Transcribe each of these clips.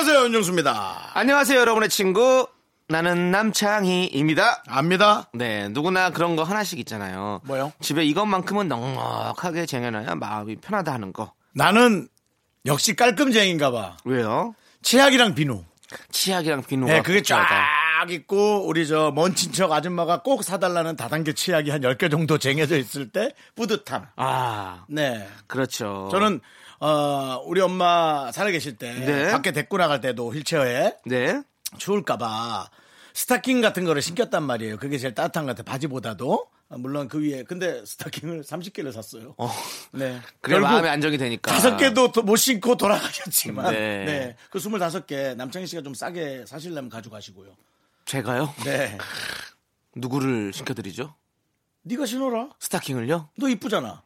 안녕하세요, 윤정수입니다. 안녕하세요, 여러분의 친구. 나는 남창희입니다. 압니다. 네, 누구나 그런 거 하나씩 있잖아요. 뭐요? 집에 이것만큼은 넉넉하게 쟁여놔야 마음이 편하다 하는 거. 나는 역시 깔끔쟁인가 봐. 왜요? 치약이랑 비누. 치약이랑 비누가. 네, 그게 필요하다. 쫙 있고, 우리 저 먼 친척 아줌마가 꼭 사달라는 다단계 치약이 한 10개 정도 쟁여져 있을 때 뿌듯함. 아, 네. 그렇죠. 저는, 어, 우리 엄마 살아계실 때, 네. 밖에 데리고 나갈 때도 휠체어에 네. 추울까봐 스타킹 같은 거를 신겼단 말이에요. 그게 제일 따뜻한 것 같아요. 바지보다도. 아, 물론 그 위에. 근데 스타킹을 30개를 샀어요. 어, 네. 그래 마음이 안정이 되니까. 다섯 개도 또못 신고 돌아가셨지만. 네. 네. 그 25개 남창희 씨가 좀 싸게 사실려면 가져가시고요. 제가요? 네. 누구를 시켜 드리죠? 네가 신어라. 스타킹을요? 너 이쁘잖아.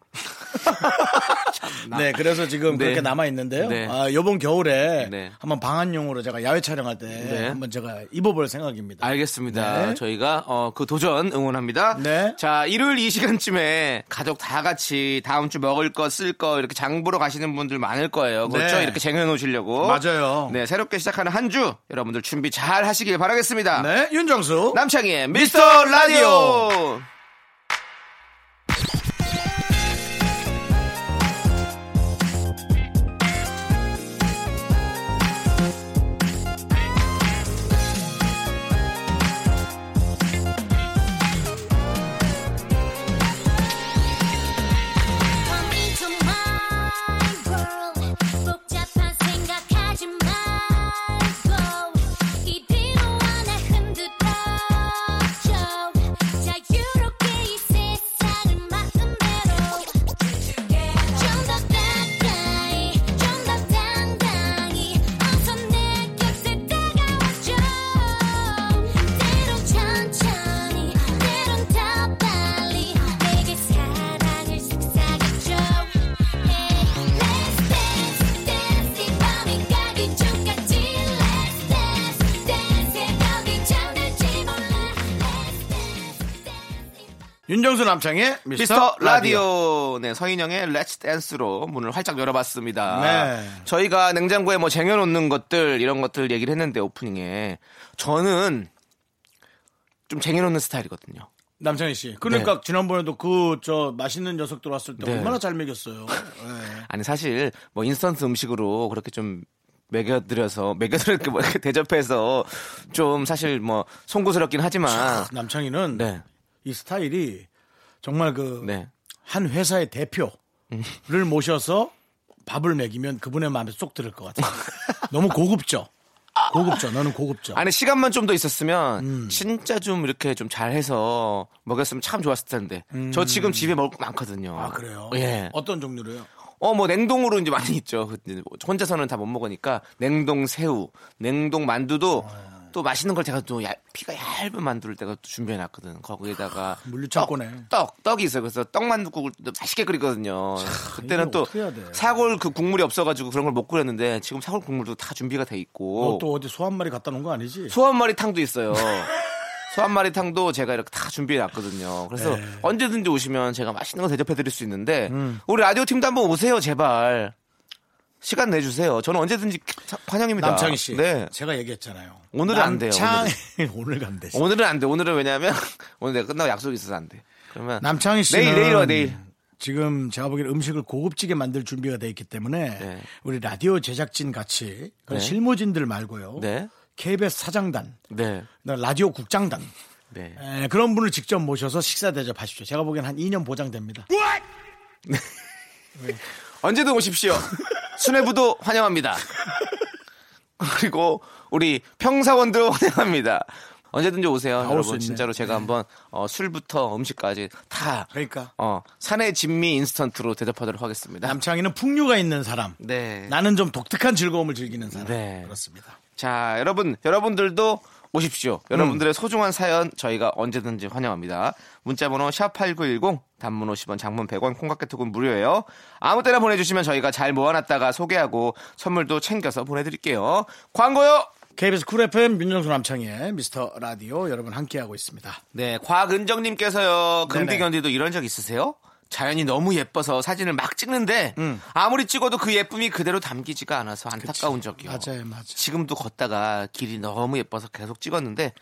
네, 그래서 지금 네. 그렇게 남아 있는데요. 네. 아, 요번 겨울에 네. 한번 방한용으로 제가 야외 촬영할 때 네. 한번 제가 입어볼 생각입니다. 알겠습니다. 네. 저희가 어, 그 도전 응원합니다. 네. 자, 일요일 이 시간쯤에 가족 다 같이 다음 주 먹을 거, 쓸 거 이렇게 장 보러 가시는 분들 많을 거예요. 그렇죠? 네. 이렇게 쟁여 놓으시려고. 맞아요. 네, 새롭게 시작하는 한 주 여러분들 준비 잘 하시길 바라겠습니다. 네, 윤정수. 남창희의 미스터 라디오. 윤정수 남창희의 미스터, 미스터 라디오. 네, 서인영의 Let's Dance로 문을 활짝 열어봤습니다. 네. 저희가 냉장고에 뭐 쟁여놓는 것들, 이런 것들 얘기를 했는데, 오프닝에. 저는 좀 쟁여놓는 스타일이거든요. 남창희 씨. 그러니까 지난번에도 그 저 맛있는 녀석 들어왔을 때 네. 얼마나 잘 먹였어요. 네. 아니, 사실 뭐 인스턴트 음식으로 그렇게 좀 먹여드려서, 먹여드려 뭐 이렇게 대접해서 좀 사실 뭐 송구스럽긴 하지만. 남창희는 네. 이 스타일이 정말 그한 네. 회사의 대표를 모셔서 밥을 먹이면 그분의 마음에 쏙 들을 것 같아요. 너무 고급져. 고급져. 너는 고급져. 아니 시간만 좀 더 있었으면 진짜 좀 이렇게 좀 잘해서 먹였으면 참 좋았을 텐데 저 지금 집에 먹을 거 많거든요. 아 그래요? 예. 어떤 종류로요? 어 뭐 냉동으로 이제 많이 있죠. 그 혼자서는 다 못 먹으니까 냉동 새우, 냉동 만두도 아. 또 맛있는 걸 제가 또 얇- 피가 얇은 만두를 내가 또 준비해 놨거든. 거기에다가 물류창고네. 떡, 떡 이 있어요. 그래서 떡만두국을 또 맛있게 끓이거든요. 그때는 이거 또? 사골 그 국물이 없어가지고 그런 걸 못 끓였는데 지금 사골 국물도 다 준비가 돼 있고. 너또 어디 소 한 마리 갖다 놓은 거 아니지? 소 한 마리 탕도 있어요. 소 한 마리 탕도 제가 이렇게 다 준비해 놨거든요. 그래서 네. 언제든지 오시면 제가 맛있는 거 대접해 드릴 수 있는데 음. 우리 라디오 팀도 한번 오세요, 제발. 시간 내주세요. 저는 언제든지 환영입니다. 남창희 씨. 네. 제가 얘기했잖아요. 오늘은 안 돼요, 남창... 오늘 간대. 오늘은 안 돼. 오늘은 왜냐면 오늘 내가 끝나고 약속이 있어서 안 돼. 그러면 남창희 씨는 내일 내일 와 내일. 지금 제가 보기엔 음식을 고급지게 만들 준비가 돼 있기 때문에 네. 우리 라디오 제작진 같이 네. 실무진들 말고요. 네. KBS 사장단, 네. 라디오 국장단 네. 에, 그런 분을 직접 모셔서 식사 대접하십시오. 제가 보기엔 한 2년 보장됩니다. 언제든 오십시오. 수뇌부도 환영합니다. 그리고 우리 평사원도 환영합니다. 언제든지 오세요. 여러분. 진짜로 제가 한번 어, 술부터 음식까지 다 그러니까 어, 산의 진미 인스턴트로 대접하도록 하겠습니다. 남창희는 풍류가 있는 사람. 네. 나는 좀 독특한 즐거움을 즐기는 사람. 네. 그렇습니다. 자, 여러분, 여러분들도 오십시오. 여러분들의 소중한 사연 저희가 언제든지 환영합니다. 문자 번호 샵8910 단문 50원 장문 100원 콩과 깨톡은 무료예요. 아무 때나 보내주시면 저희가 잘 모아놨다가 소개하고 선물도 챙겨서 보내드릴게요. 광고요! KBS 쿨 FM 윤정수 남창희의 미스터 라디오 여러분 함께하고 있습니다. 네, 곽은정님께서요. 네네. 긍디견디도 이런 적 있으세요? 자연이 너무 예뻐서 사진을 막 찍는데 아무리 찍어도 그 예쁨이 그대로 담기지가 않아서 안타까운 적이요. 맞아요, 맞아요. 지금도 걷다가 길이 너무 예뻐서 계속 찍었는데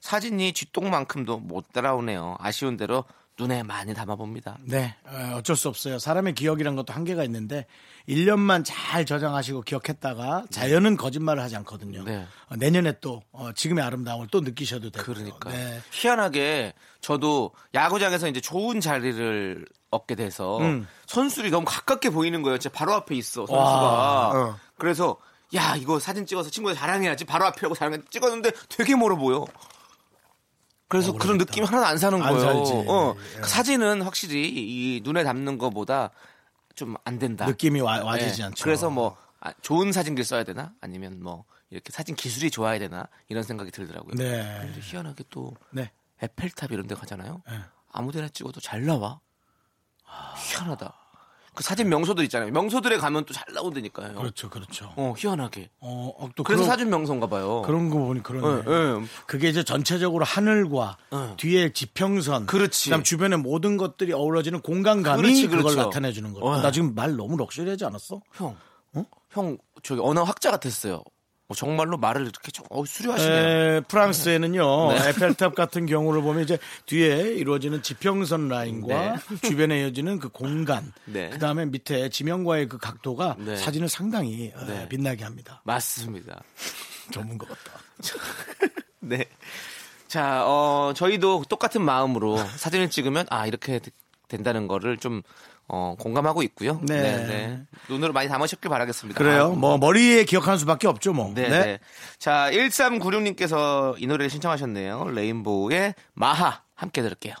사진이 쥐똥만큼도 못 따라오네요. 아쉬운 대로 눈에 많이 담아봅니다. 네, 어, 어쩔 수 없어요. 사람의 기억이란 것도 한계가 있는데 1년만 잘 저장하시고 기억했다가 자연은 거짓말을 하지 않거든요. 네. 어, 내년에 또 어, 지금의 아름다움을 또 느끼셔도 되고. 그러니까 네. 희한하게 저도 야구장에서 이제 좋은 자리를 얻게 돼서 음. 선수들이 너무 가깝게 보이는 거예요. 진짜 바로 앞에 있어 선수가. 와, 어. 그래서 야 이거 사진 찍어서 친구들 자랑해야지 바로 앞에 하고 자랑 찍었는데 되게 멀어 보여. 그래서 그런. 느낌 하나도 안 사는 안 거예요. 살지. 어, 예. 그 사진은 확실히 이 눈에 담는 것보다 좀 안 된다. 느낌이 와, 와지지 네. 않죠. 그래서 뭐 아, 좋은 사진기를 써야 되나? 아니면 뭐 이렇게 사진 기술이 좋아야 되나? 이런 생각이 들더라고요. 네. 근데 희한하게 또 네. 에펠탑 이런 데 가잖아요. 네. 아무 데나 찍어도 잘 나와. 희한하다. 그 사진 명소들 있잖아요. 명소들에 가면 또 잘 나온다니까요. 그렇죠, 그렇죠. 어, 희한하게. 어, 어, 또 그래서 그런, 사진 명소인가 봐요. 그런 거 보니 그러네. 예, 예. 그게 이제 전체적으로 하늘과 어. 뒤에 지평선, 그렇지. 다음 주변의 모든 것들이 어우러지는 공간감이 그렇지, 그걸 그렇죠. 나타내 주는 거예요. 어. 나 지금 말 너무 럭셔리하지 않았어? 형. 어? 형, 저기 언어 학자 같았어요. 어, 정말로 말을 이렇게 좀, 어, 수려하시네요. 에, 프랑스에는요 네. 에펠탑 같은 경우를 보면 이제 뒤에 이루어지는 지평선 라인과 주변에 이어지는 그 공간, 네. 그 다음에 밑에 지명과의 그 각도가 네. 사진을 상당히 어, 네. 빛나게 합니다. 맞습니다. 전문 것 같다. 네. 자, 어, 저희도 똑같은 마음으로 사진을 찍으면, 아, 이렇게 되- 된다는 거를 좀, 어, 공감하고 있고요. 네. 눈으로 많이 담으셨길 바라겠습니다. 그래요. 아, 뭐 머리에 기억하는 수밖에 없죠, 뭐. 네, 네. 자, 1396님께서 이 노래를 신청하셨네요. 레인보우의 마하. 함께 들을게요.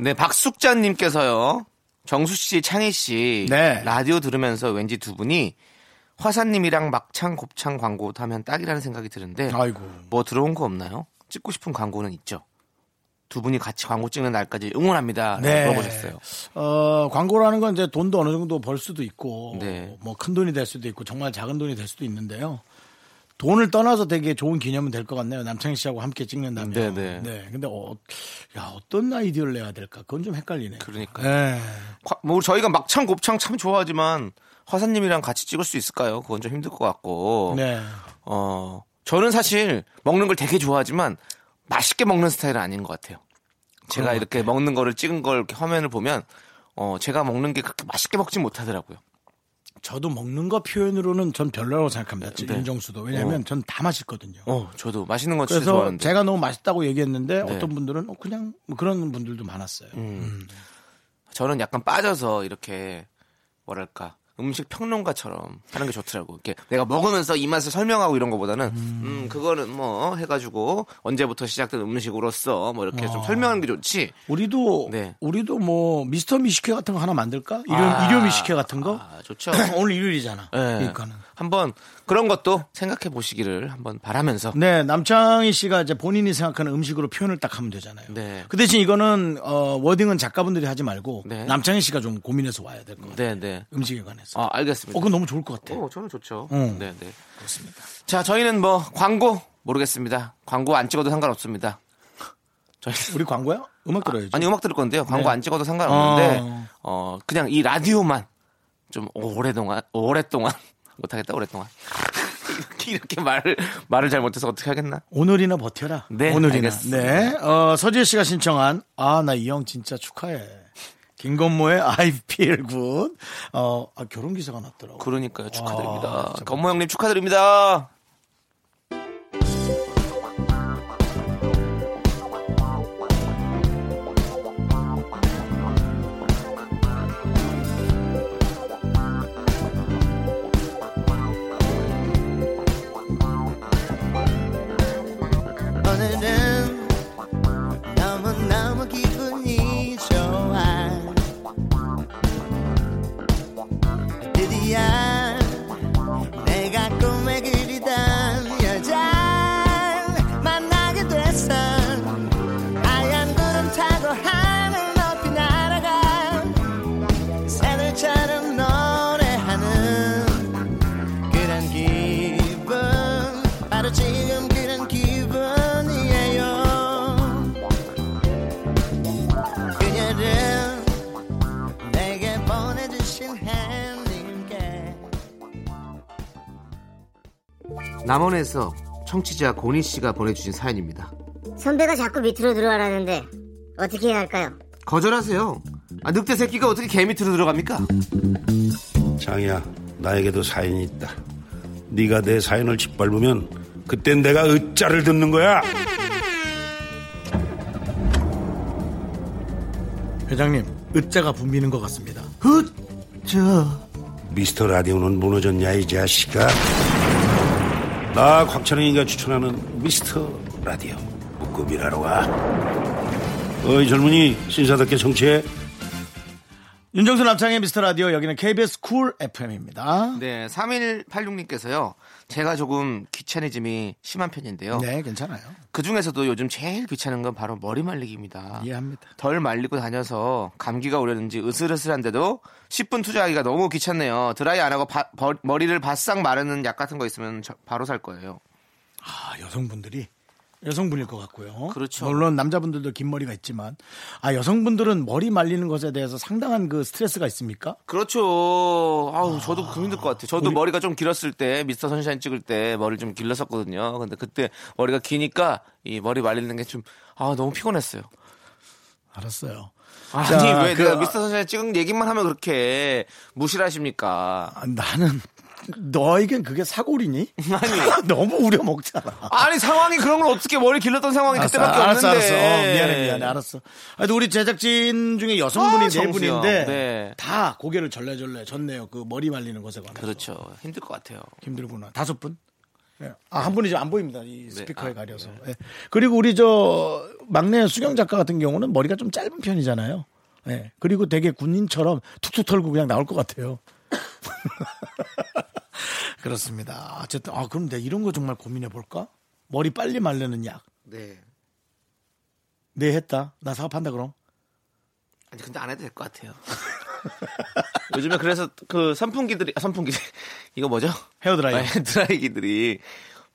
네, 박숙자님께서요. 정수 씨, 창희 씨. 네. 라디오 들으면서 왠지 두 분이 화사님이랑 막창, 곱창 광고 하면 딱이라는 생각이 드는데. 아이고. 뭐 들어온 거 없나요? 찍고 싶은 광고는 있죠. 두 분이 같이 광고 찍는 날까지 응원합니다. 네. 물어보셨어요. 어, 광고라는 건 이제 돈도 어느 정도 벌 수도 있고, 네. 뭐큰 돈이 될 수도 있고, 정말 작은 돈이 될 수도 있는데요. 돈을 떠나서 되게 좋은 기념은 될 것 같네요. 남창희 씨하고 함께 찍는다면. 네, 네. 네. 근데 어, 야, 어떤 아이디어를 내야 될까? 그건 좀 헷갈리네. 그러니까요. 네. 과- 뭐 저희가 막창, 곱창 참 좋아하지만 화사님이랑 같이 찍을 수 있을까요? 그건 좀 힘들 것 같고. 네. 어, 저는 사실 먹는 걸 되게 좋아하지만 맛있게 먹는 스타일은 아닌 것 같아요. 제가 이렇게 먹는 거를 찍은 걸 화면을 보면 어, 제가 먹는 게 그렇게 맛있게 먹진 못하더라고요. 저도 먹는 거 표현으로는 전 별로라고 생각합니다. 네. 윤정수도. 왜냐하면 전다 맛있거든요. 어, 저도 맛있는 거 진짜 그래서 좋아하는데. 제가 너무 맛있다고 얘기했는데 네. 어떤 분들은 어, 그냥 뭐 그런 분들도 많았어요. 음. 저는 약간 빠져서 이렇게 뭐랄까 음식 평론가처럼 하는 게 좋더라고. 이렇게 내가 먹으면서 이 맛을 설명하고 이런 거보다는 음, 그거는 뭐 해가지고 언제부터 시작된 음식으로서 뭐 이렇게 좀 설명하는 게 좋지. 우리도 네. 우리도 뭐 미스터 미식회 같은 거 하나 만들까? 일요, 아. 일요 미식회 같은 거? 아, 좋죠. 오늘 일요일이잖아. 네. 그러니까는. 한번 그런 것도 생각해 보시기를 한번 바라면서 네, 남창희 씨가 이제 본인이 생각하는 음식으로 표현을 딱 하면 되잖아요. 네. 그 대신 이거는 어, 워딩은 작가분들이 하지 말고 네. 남창희 씨가 좀 고민해서 와야 될 것 같아요. 네, 네. 음식에 관해서. 아, 어, 알겠습니다. 그건 너무 좋을 것 같아요. 어, 저는 좋죠. 응. 네, 네. 그렇습니다. 자, 저희는 뭐 광고 모르겠습니다. 광고 안 찍어도 상관없습니다. 저희 우리 광고야? 음악 들어야죠. 아니 음악 들을 건데요. 광고 네. 안 찍어도 상관없는데 어. 어 그냥 이 라디오만 좀 오래동안 오랫동안 못하겠다 오랫동안 이렇게, 이렇게 말을 말을 잘 못해서 어떻게 하겠나? 오늘이나 버텨라. 네, 오늘이나. 알겠습니다. 네. 어, 서지혜 씨가 신청한 아 나 이 형 진짜 축하해. 김건모의 I feel good. 어, 아, 결혼 기사가 났더라고. 그러니까요 축하드립니다. 아, 건모 형님 축하드립니다. 드디 남원에서 청취자 고니 씨가 보내주신 사연입니다. 선배가 자꾸 밑으로 들어가라는데 어떻게 해야 할까요? 거절하세요. 아, 늑대 새끼가 어떻게 개 밑으로 들어갑니까? 장이야, 나에게도 사연이 있다. 네가 내 사연을 짓밟으면 그땐 내가 으짜를 듣는 거야. 회장님, 으자가 붐비는 것 같습니다. 미스터 라디오는 무너졌냐 이 자식아. 나 곽철영이가 추천하는 미스터 라디오 묶음이라러 와. 어이 젊은이 신사답게 정치해. 윤정수 남창희의 미스터 라디오 여기는 KBS 쿨 FM입니다. 네, 3186님께서요. 제가 조금 귀차니즘이 심한 편인데요. 네, 괜찮아요. 그 중에서도 요즘 제일 귀찮은 건 바로 머리 말리기입니다. 이해합니다. 덜 말리고 다녀서 감기가 오려는지 으슬으슬한데도 10분 투자하기가 너무 귀찮네요. 드라이 안 하고 바- 버- 머리를 바싹 마르는 약 같은 거 있으면 저- 바로 살 거예요. 아, 여성분들이 여성분일 것 같고요. 그렇죠. 물론 남자분들도 긴 머리가 있지만 아 여성분들은 머리 말리는 것에 대해서 상당한 그 스트레스가 있습니까? 그렇죠. 아우, 저도 그 힘들 것 같아요. 저도 머리가 좀 길었을 때, 미스터 선샤인 찍을 때 머리를 좀 길렀었거든요. 근데 그때 머리가 기니까 이 머리 말리는 게 좀, 아, 너무 피곤했어요. 알았어요. 아니, 자, 왜 그- 내가 미스터 선샤인 찍은 얘기만 하면 그렇게 무시를 하십니까? 아, 나는 너에겐 그게 사골이니? 아니. 너무 우려 먹잖아. 아니, 상황이 그런 걸 어떻게 머리 길렀던 상황이 그때밖에 알았어, 없는데. 알았어. 어, 미안해, 미안해, 알았어. 하여튼 우리 제작진 중에 여성분이 아, 네. 분인데 네. 다 고개를 절레절레 졌네요. 그 머리 말리는 것에 관해서. 그렇죠. 힘들 것 같아요. 힘들구나. 다섯 분? 예. 아, 한 분이 지금 안 보입니다. 이 스피커에 아, 가려서. 예. 그리고 우리 저 막내 수경 작가 같은 경우는 머리가 좀 짧은 편이잖아요. 예. 그리고 되게 군인처럼 툭툭 털고 그냥 나올 것 같아요. 그렇습니다. 어쨌든, 아, 그럼 내가 이런 거 정말 고민해 볼까? 머리 빨리 말르는 약. 네. 네, 했다. 나 사업한다, 그럼. 아니, 근데 안 해도 될 것 같아요. 요즘에 그래서 그 선풍기들이, 아, 선풍기. 이거 뭐죠? 헤어드라이어. 아니, 드라이기들이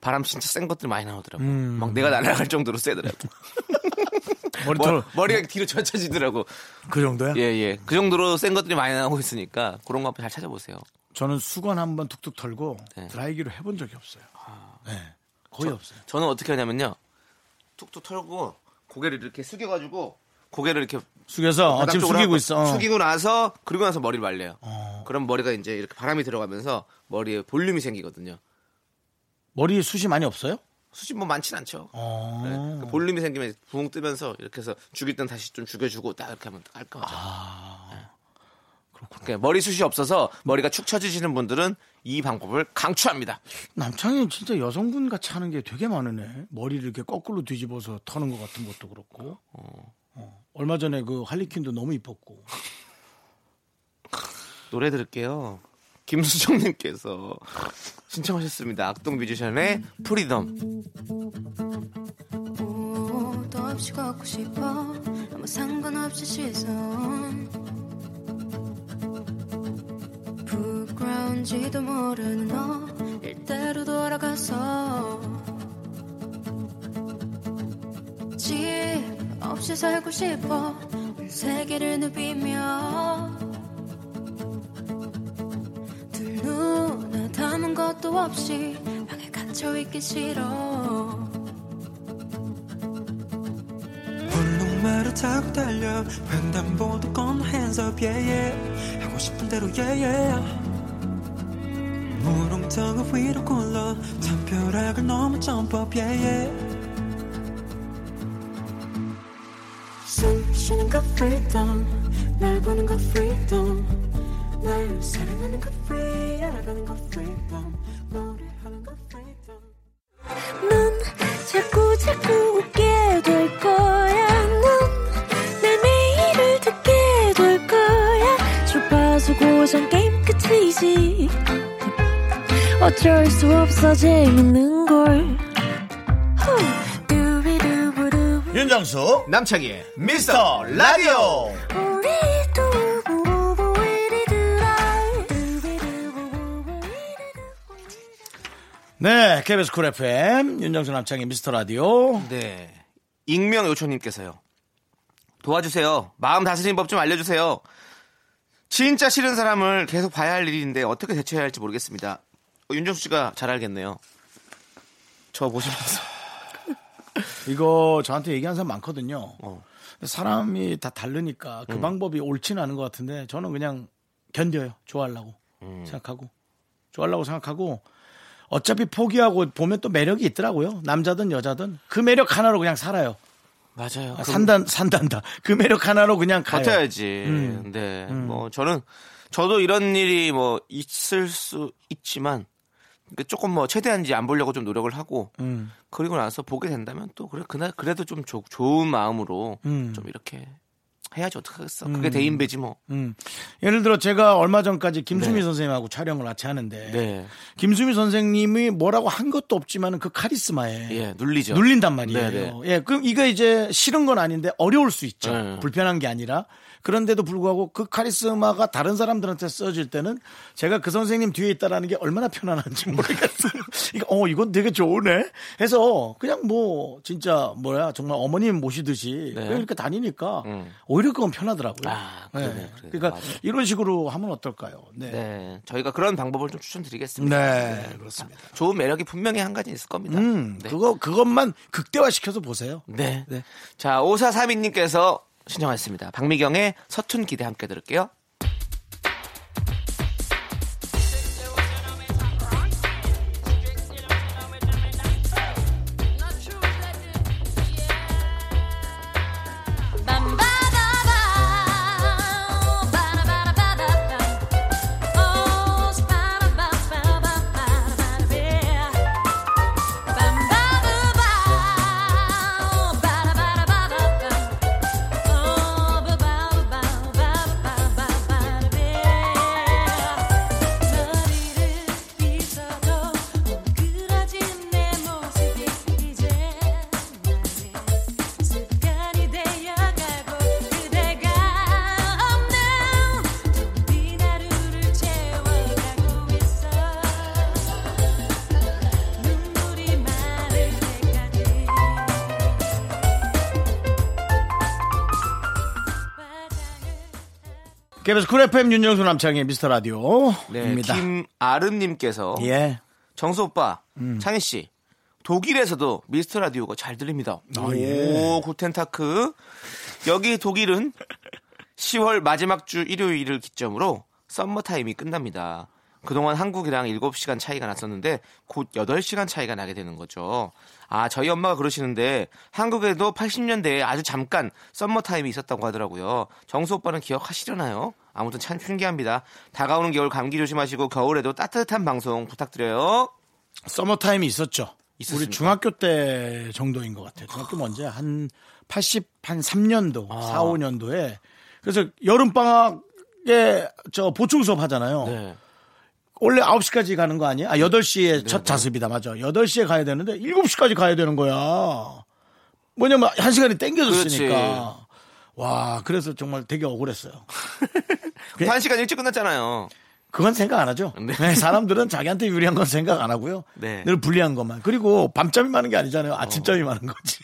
바람 진짜 센 것들 많이 나오더라고. 음. 막 내가 날아갈 정도로 세더라고. 머리 머, 털, 머리 가 뒤로 젖혀지더라고. 그 정도야? 예, 예. 그 정도로 센 것들이 많이 나오고 있으니까 그런 거 한번 잘 찾아보세요. 저는 수건 한번 툭툭 털고 네. 드라이기로 해본 적이 없어요. 네. 거의 없어요. 저는 어떻게 하냐면요. 툭툭 털고 고개를 이렇게 숙여가지고 고개를 이렇게 숙여서 어, 지금 숙이고 있어. 어. 숙이고 나서 그리고 나서 머리를 말려요. 어. 그럼 머리가 이제 이렇게 바람이 들어가면서 머리에 볼륨이 생기거든요. 머리에 숱이 많이 없어요? 수십 뭐 많진 않죠. 어. 네. 그 볼륨이 생기면 붕 뜨면서 이렇게 해서 죽일 땐 다시 좀 죽여주고 딱 이렇게 하면 깔끔하죠. 아. 그러니까 머리 숱이 없어서 머리가 축 처지시는 분들은 이 방법을 강추합니다. 남창이 진짜 여성분 같이 하는 게 되게 많으네. 머리를 이렇게 거꾸로 뒤집어서 터는 것 같은 것도 그렇고. 어. 얼마 전에 그 할리퀸도 너무 이뻤고. 노래 들을게요. 김수정님께서 신청하셨습니다. 악동 뮤지션의 Freedom. 없이 걷고 싶어 아무 상관없이 시선 돌아온지도 모르는 너 일대로 돌아가서. 집 없이 살고 싶어 세계를 누비며. 두 눈에 담은 것도 없이 방에 갇혀 있기 싫어. 마루 타고 달려 횡단보도 건 hands up yeah yeah. 하고 싶은 대로 yeah yeah. 무릉턱을 위로 굴러 담벼락을 넘어 up yeah yeah 숨 쉬는 거 freedom 날 보는 거 freedom 날 사랑하는 거 free 알아가는 거 freedom 노래하는 거 freedom 넌 자꾸 자꾸 웃게 될 거야. 듣게 될 거야. 주파수 고정 게임 끝이지. 어쩔 수 없어 재밌는 걸. 윤정수 남창희의 미스터 라디오. 네 KBS 쿨 FM 윤정수 남창희의 미스터 라디오 네. 익명 요청님께서요. 도와주세요. 마음 다스리는 법 좀 알려주세요. 진짜 싫은 사람을 계속 봐야 할 일인데 어떻게 대처해야 할지 모르겠습니다. 어, 윤정수 씨가 잘 알겠네요. 저 보시면서. 이거 저한테 얘기하는 사람 많거든요 어. 사람이 다 다르니까 그 방법이 옳지는 않은 것 같은데 저는 그냥 견뎌요 좋아하려고 생각하고 좋아하려고 생각하고 어차피 포기하고 보면 또 매력이 있더라고요 남자든 여자든 그 매력 하나로 그냥 살아요 맞아요. 아, 산단 산단다 그 매력 하나로 그냥 가요 버텨야지. 음. 네. 뭐 저는 저도 이런 일이 뭐 있을 수 있지만 그 조금 뭐 최대한 이제 안 보려고 좀 노력을 하고 음. 그리고 나서 보게 된다면 또 그래 그날 그래도 좀 조- 좋은 마음으로 음. 좀 이렇게 해야지 어떡하겠어. 그게 대인배지 뭐. 음. 예를 들어 제가 얼마 전까지 김수미 네. 선생님하고 촬영을 같이 하는데 네. 김수미 선생님이 뭐라고 한 것도 없지만 그 카리스마에 예, 눌리죠. 눌린단 말이에요. 네, 네. 예, 그럼 이거 이제 싫은 건 아닌데 어려울 수 있죠. 네. 불편한 게 아니라. 그런데도 불구하고 그 카리스마가 다른 사람들한테 써질 때는 제가 그 선생님 뒤에 있다라는 게 얼마나 편안한지 모르겠어요. 이거, 어, 이건 되게 좋으네. 해서 그냥 뭐 진짜 뭐야 정말 어머님 모시듯이 네. 이렇게 다니니까 음. 오히려 그건 편하더라고요. 아, 그러네, 네. 그래. 그러니까 맞아요. 이런 식으로 하면 어떨까요? 네. 네. 저희가 그런 방법을 좀 추천드리겠습니다. 네, 그렇습니다. 좋은 매력이 분명히 한 가지 있을 겁니다. 음, 네. 그거 그것만 극대화시켜서 보세요. 네. 네. 자, 5432님께서 신청하셨습니다. 박미경의 서툰 기대 함께 들을게요. FM 윤정수 남창희의 미스터 네. 라디오입니다. 김아름님께서 예. 정수 오빠, 음. 창희 씨, 독일에서도 미스터 라디오가 잘 들립니다. 아, 오, 예. Guten Tag. 여기 독일은 10월 마지막 주 일요일을 기점으로 썸머 타임이 끝납니다. 그동안 한국이랑 7시간 차이가 났었는데 곧 8시간 차이가 나게 되는 거죠. 아, 저희 엄마가 그러시는데 한국에도 80년대에 아주 잠깐 썸머 타임이 있었다고 하더라고요. 정수 오빠는 기억하시려나요? 아무튼 참 신기합니다. 다가오는 겨울 감기 조심하시고 겨울에도 따뜻한 방송 부탁드려요. 서머 타임이 있었죠. 있었습니까? 우리 중학교 때 정도인 것 같아요. 중학교 뭐 언제 한 80, 한 3년도, 아. 4, 5년도에 그래서 여름 방학에 저 보충 수업 하잖아요. 네. 원래 9시까지 가는 거 아니에요? 아, 8시에 첫 자습이다. 맞아. 8시에 가야 되는데 7시까지 가야 되는 거야. 뭐냐면 한 시간이 땡겨졌으니까. 그렇지. 와, 그래서 정말 되게 억울했어요. 그한 시간 일찍 끝났잖아요. 그건 생각 안 하죠. 네. 네, 사람들은 자기한테 유리한 건 생각 안 하고요. 네. 늘 불리한 것만. 그리고 밤잠이 많은 게 아니잖아요. 아침잠이 많은 거지.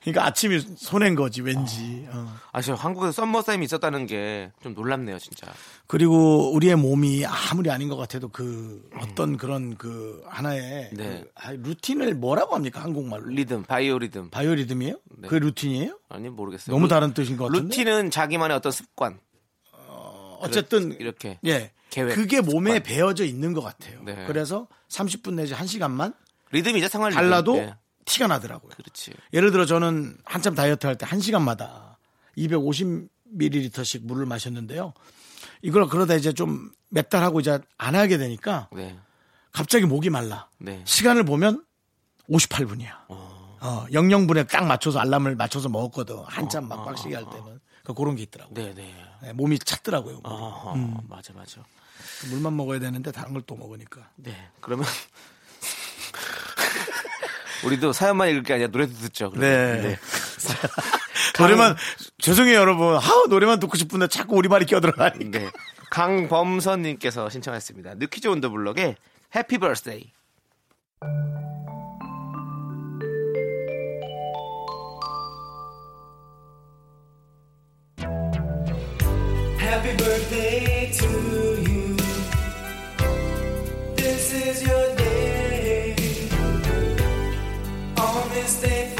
그러니까 아침이 손해인 거지 왠지. 어. 아, 저 한국에서 썸머 타임이 있었다는 게 좀 놀랍네요, 진짜. 그리고 우리의 몸이 아무리 아닌 것 같아도 그 어떤 그런 그 하나의 네. 그 아, 루틴을 뭐라고 합니까 한국말로? 리듬, 바이오 리듬. 바이오리듬이에요? 네. 그게 루틴이에요? 아니, 모르겠어요. 너무 루- 다른 뜻인 것 같은데. 루틴은 자기만의 어떤 습관. 어쨌든 이렇게. 예. 계획, 그게 몸에 습관. 배어져 있는 것 같아요. 네. 그래서 30분 내지 1시간만 리듬이죠, 생활 리듬. 달라도 네. 티가 나더라고요. 그렇지. 예를 들어 저는 한참 다이어트 할 때 1시간마다 250ml씩 물을 마셨는데요. 이걸 그러다 이제 좀 몇 달 하고 이제 안 하게 되니까 네. 갑자기 목이 말라. 네. 시간을 보면 58분이야. 어, 00분에 딱 맞춰서 알람을 맞춰서 먹었거든. 한참 막 빡시게 할 때는. 그 그런 게 있더라고요. 네, 네. 네, 몸이 찼더라고요. 아, 음. 맞아, 맞아. 물만 먹어야 되는데 다른 걸 또 먹으니까. 네. 그러면 우리도 사연만 읽을 게 아니라 노래도 듣죠. 그러면. 네. 노래만 죄송해요 여러분. 하우 노래만 듣고 싶은데 자꾸 우리 말이 껴들어가니까. 네. 강범선님께서 신청했습니다. New Kids on the Block의 Happy Birthday. Happy birthday to you. This is your stay.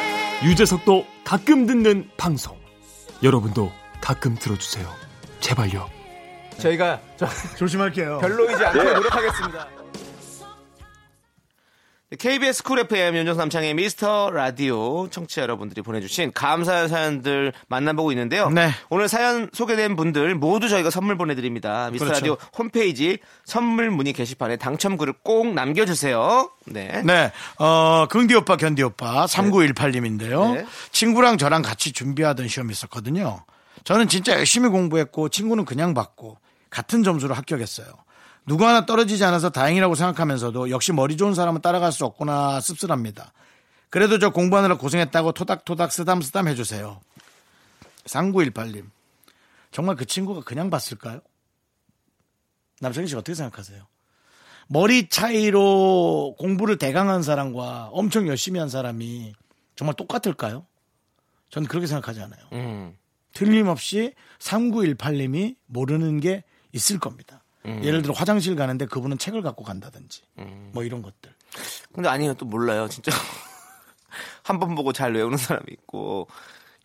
유재석도 가끔 듣는 방송. 여러분도 가끔 들어주세요. 제발요. 저희가 저 조심할게요. 별로이지 않게 노력하겠습니다. KBS 쿨 FM 윤정수 남창희의 미스터 라디오 청취자 여러분들이 보내주신 감사한 사연들 만나보고 있는데요. 네. 오늘 사연 소개된 분들 모두 저희가 선물 보내드립니다. 미스터 그렇죠. 라디오 홈페이지 선물 문의 게시판에 당첨글을 꼭 남겨주세요. 네. 네, 어, 긍디 오빠, 견디 오빠, 3918님인데요. 네. 친구랑 저랑 같이 준비하던 시험이 있었거든요. 저는 진짜 열심히 공부했고, 친구는 그냥 받고, 같은 점수로 합격했어요. 누구 하나 떨어지지 않아서 다행이라고 생각하면서도 역시 머리 좋은 사람은 따라갈 수 없구나 씁쓸합니다. 그래도 저 공부하느라 고생했다고 토닥토닥 쓰담쓰담 해주세요. 3918님. 정말 그 친구가 그냥 봤을까요? 남성희 씨 어떻게 생각하세요? 머리 차이로 공부를 대강한 사람과 엄청 열심히 한 사람이 정말 똑같을까요? 전 그렇게 생각하지 않아요. 음. 틀림없이 3918님이 모르는 게 있을 겁니다. 음. 예를 들어 화장실 가는데 그분은 책을 갖고 간다든지 뭐 이런 것들. 근데 아니요, 또 몰라요, 진짜. 한 번 보고 잘 외우는 사람이 있고,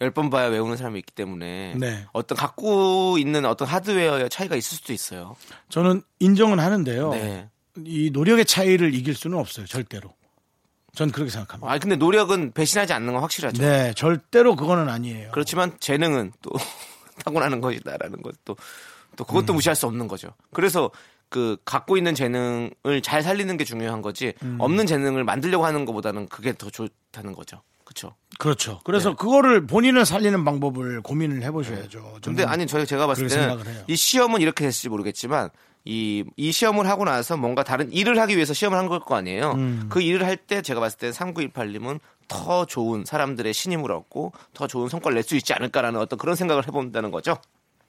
열 번 봐야 외우는 사람이 있기 때문에. 네. 어떤 갖고 있는 어떤 하드웨어의 차이가 있을 수도 있어요. 저는 인정은 하는데요. 네. 이 노력의 차이를 이길 수는 없어요. 절대로. 전 그렇게 생각합니다. 아, 근데 노력은 배신하지 않는 건 확실하죠. 네, 절대로 그거는 아니에요. 그렇지만 재능은 또 타고나는 것이다라는 것도 또 그것도 음. 무시할 수 없는 거죠. 그래서 그 갖고 있는 재능을 잘 살리는 게 중요한 거지 음. 없는 재능을 만들려고 하는 것보다는 그게 더 좋다는 거죠. 그렇죠. 그렇죠. 그래서 그거를 본인을 살리는 방법을 고민을 해보셔야죠. 근데 저는 아니 저희 제가 봤을 때는. 이 시험은 이렇게 됐을지 모르겠지만 이, 이 시험을 하고 나서 뭔가 다른 일을 하기 위해서 시험을 한 걸 거 아니에요. 음. 그 일을 할 때 제가 봤을 때 3918님은 더 좋은 사람들의 신임을 얻고 더 좋은 성과를 낼 수 있지 않을까라는 어떤 그런 생각을 해본다는 거죠.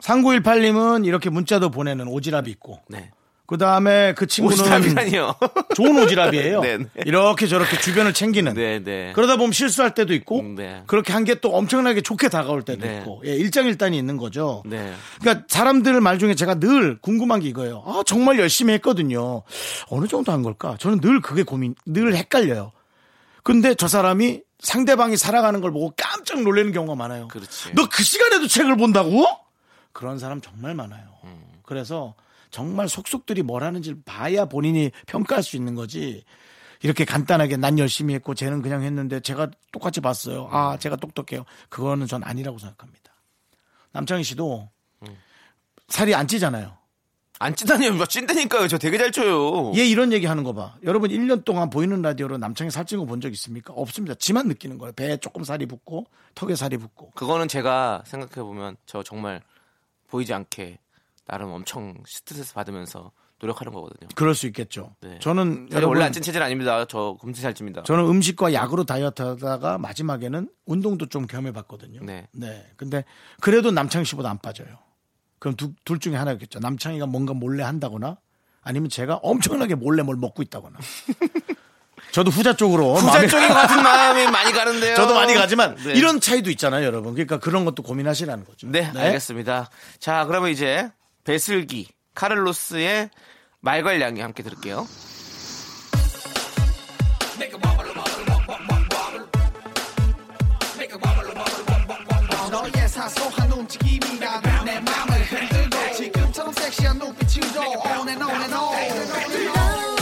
3918님은 이렇게 문자도 보내는 오지랖이 있고 네. 그 다음에 그 친구는 오지랖이라니요. 좋은 오지랖이에요. 네, 네. 이렇게 저렇게 주변을 챙기는. 네, 네. 그러다 보면 실수할 때도 있고 음, 네. 그렇게 한 게 또 엄청나게 좋게 다가올 때도 네. 있고 예, 일장일단이 있는 거죠. 네. 그러니까 사람들 말 중에 제가 늘 궁금한 게 이거예요. 아, 정말 열심히 했거든요. 어느 정도 한 걸까? 저는 늘 그게 고민, 늘 헷갈려요. 근데 저 사람이 상대방이 살아가는 걸 보고 깜짝 놀라는 경우가 많아요. 그렇지. 너 그 시간에도 책을 본다고? 그런 사람 정말 많아요. 음. 그래서 정말 속속들이 뭘 하는지 봐야 본인이 평가할 수 있는 거지. 이렇게 간단하게 난 열심히 했고 쟤는 그냥 했는데 제가 똑같이 봤어요. 아, 제가 똑똑해요. 그거는 전 아니라고 생각합니다. 남창희 씨도 음. 살이 안 찌잖아요. 안 찐다니요. 뭐 찐다니까요. 저 되게 잘 쪄요. 얘 이런 얘기 하는 거 봐. 여러분 1년 동안 보이는 라디오로 남창희 살찐 거 본 적 있습니까? 없습니다. 지만 느끼는 거예요. 배에 조금 살이 붙고 턱에 살이 붙고. 그거는 제가 생각해 보면 저 정말 보이지 않게 나름 엄청 스트레스 받으면서 노력하는 거거든요. 그럴 수 있겠죠. 네. 저는 여러분 원래 안 찐 체질 아닙니다. 저 금치 살찝니다. 저는 음식과 약으로 다이어트 하다가 마지막에는 운동도 좀 겸해 봤거든요. 네. 근데 그래도 남창희 씨보다 안 빠져요. 그럼 두- 둘 중에 하나겠죠. 남창희가 뭔가 몰래 한다거나 아니면 제가 엄청나게 몰래 뭘 먹고 있다거나. 저도 후자 쪽으로 부자 마음이- 쪽인 것 같은 마음이 많이 가는데요. 저도 많이 가지만 네. 이런 차이도 있잖아요, 여러분. 그러니까 그런 것도 고민하시라는 거죠. 네, 알겠습니다. 자, 그러면 이제 배슬기 카를로스의 말괄량이 함께 들을게요. 너의 사소한 움직임이라도 내 맘을 흔들고 지금처럼 섹시한 눈빛으로 on and on and on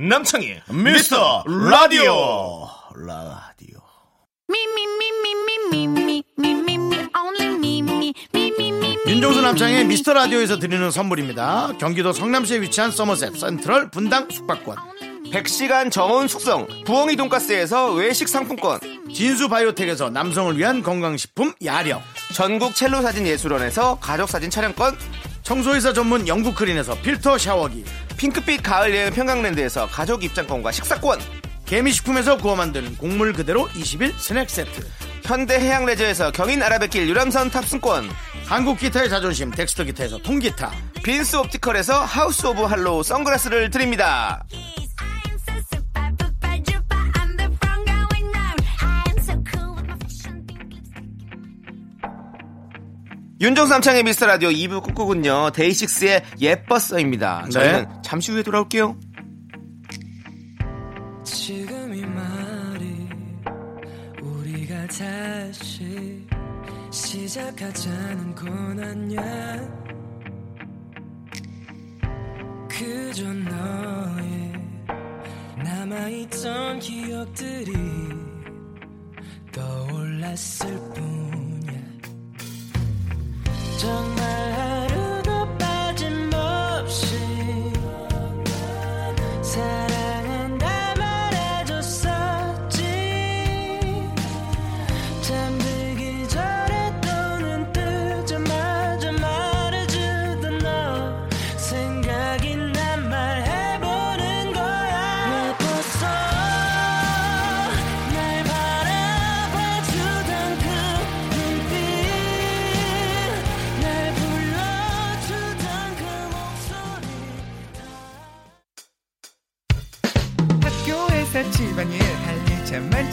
남창희 미스터 라디오 라디오 윤종수 남창의 미스터 라디오에서 드리는 선물입니다. 경기도 성남시에 위치한 서머셋 센트럴 분당 숙박권 100시간 정원 숙성 부엉이 돈가스에서 외식 상품권 진수 바이오텍에서 남성을 위한 건강식품 야력 전국 첼로 사진 예술원에서 가족 사진 촬영권 청소회사 전문 영국 크린에서 필터 샤워기 핑크빛 가을 여행 평강랜드에서 가족 입장권과 식사권 개미식품에서 구워 만드는 곡물 그대로 20일 스낵 세트 현대 해양 레저에서 경인 아라뱃길 유람선 탑승권 한국 기타의 자존심 덱스터 기타에서 통기타 빈스 옵티컬에서 하우스 오브 할로우 선글라스를 드립니다 윤정수 남창의 미스터 라디오 2부 끝곡은요 데이식스의 예뻤어입니다. 저희는 잠시 후에 돌아올게요. 지금 이 말이 우리가 다시 시작하자는 건 아니야. 그저 너의 남아있던 기억들이 떠올랐을 뿐이야 정말 하루도 빠짐없이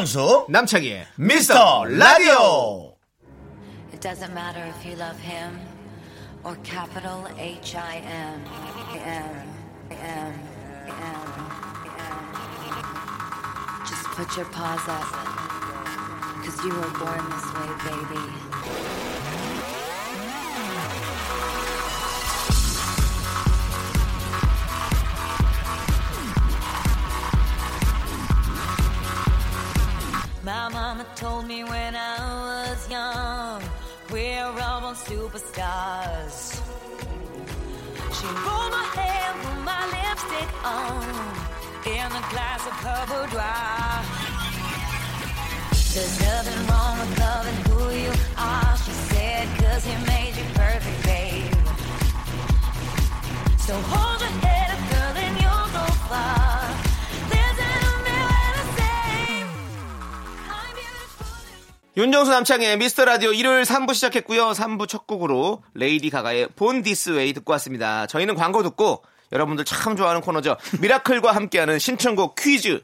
윤정수 남창희의 미스터 라디오 It doesn't matter if you love him or capital H I M. M. M. M. M. Just put your paws up. Cause you were born this way, baby. My mama told me when I was young, we're all born superstars. She rolled my hair, put my lipstick on, in a glass of purple dry. There's nothing wrong with loving who you are, she said, cause he made you perfect, babe. So hold your head 윤정수 남창희의 미스터 라디오 일요일 3부 시작했고요. 3부 첫 곡으로 레이디 가가의 Born This Way 듣고 왔습니다. 저희는 광고 듣고 여러분들 참 좋아하는 코너죠. 미라클과 함께하는 신청곡 퀴즈로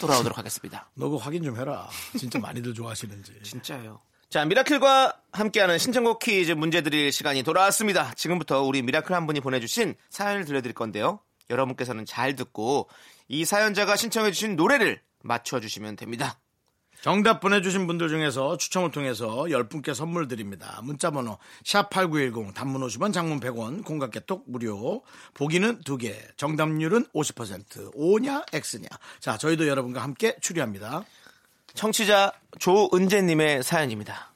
돌아오도록 하겠습니다. 너 그거 확인 좀 해라. 진짜 많이들 좋아하시는지. 진짜요. 자, 미라클과 함께하는 신청곡 퀴즈 문제 드릴 시간이 돌아왔습니다. 지금부터 우리 미라클 한 분이 보내주신 사연을 들려드릴 건데요. 여러분께서는 잘 듣고 이 사연자가 신청해주신 노래를 맞춰주시면 됩니다. 정답 보내주신 분들 중에서 추첨을 통해서 10분께 선물 드립니다. 문자번호 샵8910 단문 50원 장문 100원 공각개톡 무료 보기는 2개 정답률은 50% O냐 X냐 자 저희도 여러분과 함께 추리합니다. 청취자 조은재님의 사연입니다.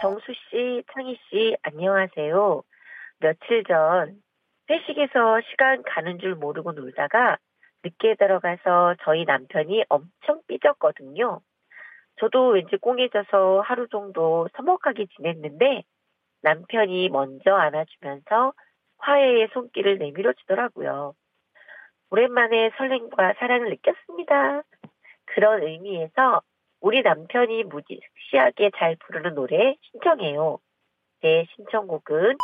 정수 씨, 창희 씨, 안녕하세요. 며칠 전 회식에서 시간 가는 줄 모르고 놀다가 늦게 들어가서 저희 남편이 엄청 삐졌거든요. 저도 왠지 꽁해져서 하루 정도 서먹하게 지냈는데 남편이 먼저 안아주면서 화해의 손길을 내밀어 주더라고요. 오랜만에 설렘과 사랑을 느꼈습니다. 그런 의미에서 우리 남편이 무지시하게 잘 부르는 노래 신청해요. 제 신청곡은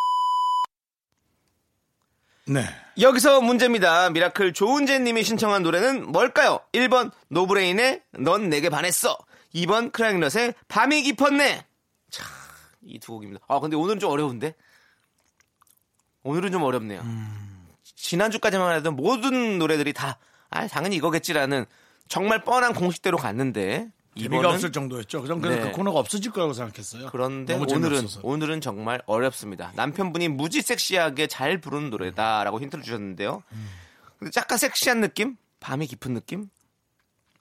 네. 여기서 문제입니다. 미라클 조은재 님이 신청한 노래는 뭘까요? 1번 노브레인의 넌 내게 반했어. 2번 크라잉넛의 밤이 깊었네. 자, 이 두 곡입니다. 아, 근데 오늘은 좀 어려운데? 오늘은 좀 어렵네요. 지난주까지만 해도 모든 노래들이 다, 아, 당연히 이거겠지라는 정말 뻔한 공식대로 갔는데. 재미가 없을 정도였죠. 그전 그래서 네. 그 코너가 없어질 거라고 생각했어요. 그런데 오늘은. 오늘은 정말 어렵습니다. 남편분이 무지 섹시하게 잘 부르는 노래다라고 힌트를 주셨는데요. 근데 약간 섹시한 느낌, 밤이 깊은 느낌,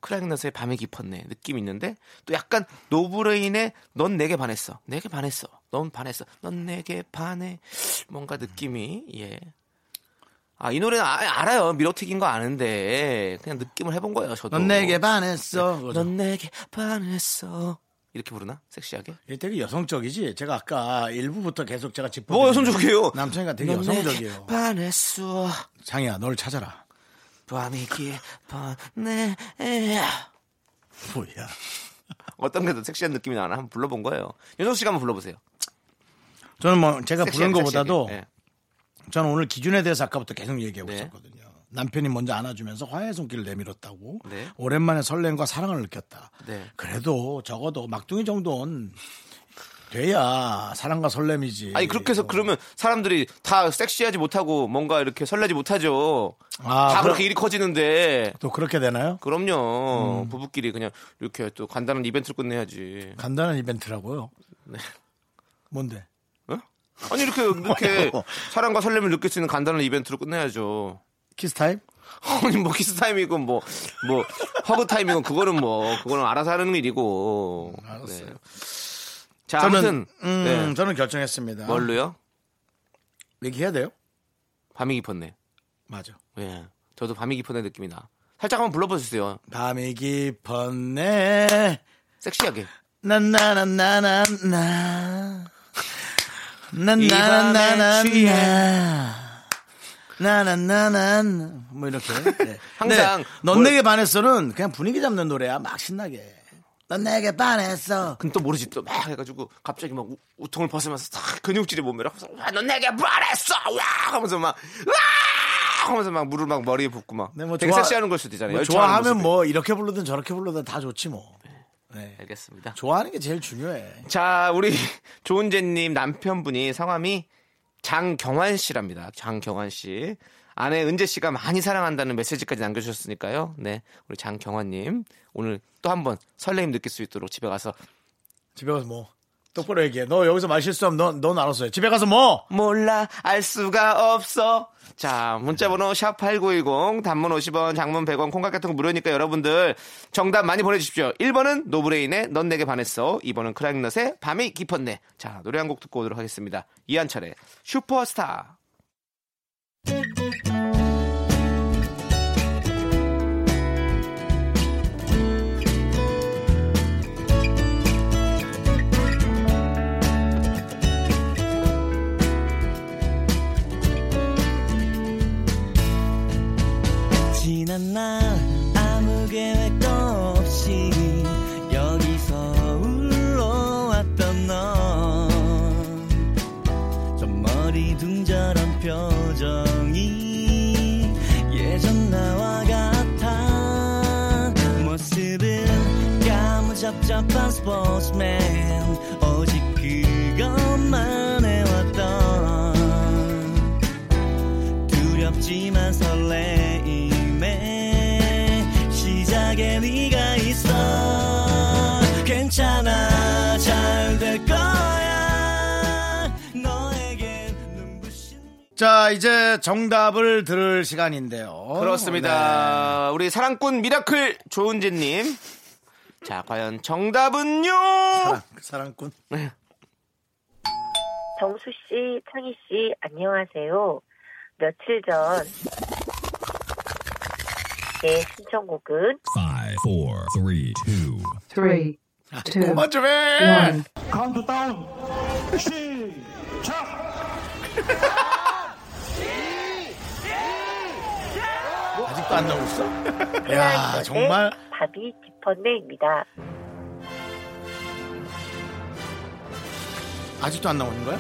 크라잉넛의 밤이 깊었네 느낌 이 있는데 또 약간 노브레인의 넌 내게 반했어, 내게 반했어, 넌 반했어, 넌 내게 반해 뭔가 느낌이 예. 아 이 노래는 아, 알아요 미로틱인 거 아는데 그냥 느낌을 해본 거예요 저도. 넌 내게 반했어. 그거죠. 넌 내게 반했어. 이렇게 부르나? 섹시하게? 이게 되게 여성적이지. 제가 아까 일부부터 계속 제가 짚어. 뭐 여성적이에요? 남창이가 되게 넌 여성적이에요. 내게 반했어. 장이야, 널 찾아라. 밤이 깊었네. 뭐야? 어떤 게 더 섹시한 느낌이 나나 한번 불러본 거예요. 윤정 씨가 한번 불러보세요. 저는 뭐 제가 부른 것보다도 섹시하게. 저는 오늘 기준에 대해서 아까부터 계속 얘기하고 네. 있었거든요. 남편이 먼저 안아주면서 화해의 손길을 내밀었다고. 네. 오랜만에 설렘과 사랑을 느꼈다. 네. 그래도 적어도 막둥이 정도는 돼야 사랑과 설렘이지. 아니 그렇게 해서 그러면 사람들이 다 섹시하지 못하고 뭔가 이렇게 설레지 못하죠. 아, 다 그럼- 그렇게 일이 커지는데. 또 그렇게 되나요? 그럼요. 음. 부부끼리 그냥 이렇게 또 간단한 이벤트를 끝내야지. 간단한 이벤트라고요. 네. 뭔데? 아니 이렇게 이렇게? 사랑과 설렘을 느낄 수 있는 간단한 이벤트로 끝내야죠. 키스 타임? 아니 뭐 키스 타임이고 뭐뭐 hug 타임이고 그거는 뭐 그거는 알아서 하는 일이고. 알았어요. 네. 자 저는 아무튼 음, 네. 저는 결정했습니다. 뭘로요? 얘기해야 돼요? 밤이 깊었네. 맞아. 예. 저도 밤이 깊었네 느낌이 나. 살짝 한번 불러봐 주세요. 밤이 깊었네. 섹시하게. 나나나나나나. 나나나나나. 나나나난 뭐 이렇게. 네. 항상. 네, 넌 뭘- 내게 반했어는 그냥 분위기 잡는 노래야. 막 신나게. 넌 내게 반했어. 근데 또 모르지. 또 막 해가지고 갑자기 막 우, 우통을 벗으면서 딱 근육질이 몸매라 와, 넌 내게 말했어! 와! 하면서 막와! 하면서 막 물을 막 머리에 붓고 막. 네, 뭐 되게 좋아- 섹시하는 걸 수도 있잖아요. 뭐 좋아하면 모습이. 뭐 이렇게 부르든 저렇게 부르든 다 좋지 뭐 네. 알겠습니다. 좋아하는 게 제일 중요해. 자 우리 조은재님 남편분이 성함이 장경환 씨랍니다. 장경환 씨. 아내 은재 씨가 많이 사랑한다는 메시지까지 남겨주셨으니까요. 네 우리 장경환님 오늘 또 한번 설레임 느낄 수 있도록 집에 가서 집에 가서 뭐 똑바로 얘기해. 너 여기서 말 실수하면 넌, 넌 알았어 요 집에 가서 뭐? 몰라. 알 수가 없어. 자 문자번호 샵8910 단문 50원 장문 100원 콩깍 같은 거 무료니까 여러분들 정답 많이 보내주십시오. 1번은 노브레인의 넌 내게 반했어. 2번은 크라잉넛의 밤이 깊었네. 자 노래 한 곡 듣고 오도록 하겠습니다. 이한철의 슈퍼스타 지난 날 네가 있어? 괜찮아. 잘 될 거야. 너에겐 눈부신 자 이제 정답을 들을 시간인데요. 그렇습니다. 우리 사랑꾼 miracle 조은재님. 자 과연 정답은요? 사랑, 사랑꾼. 네. 정수 씨, 창희 씨, 안녕하세요. 며칠 전, 제 신청곡은 Five, four, three, two. Three, two, 그만 좀 해. one. 카운트 다운 시작 아직도 안 나오고 있어 야 정말 밤이 깊었네입니다. 아직도 안 나오는 거야?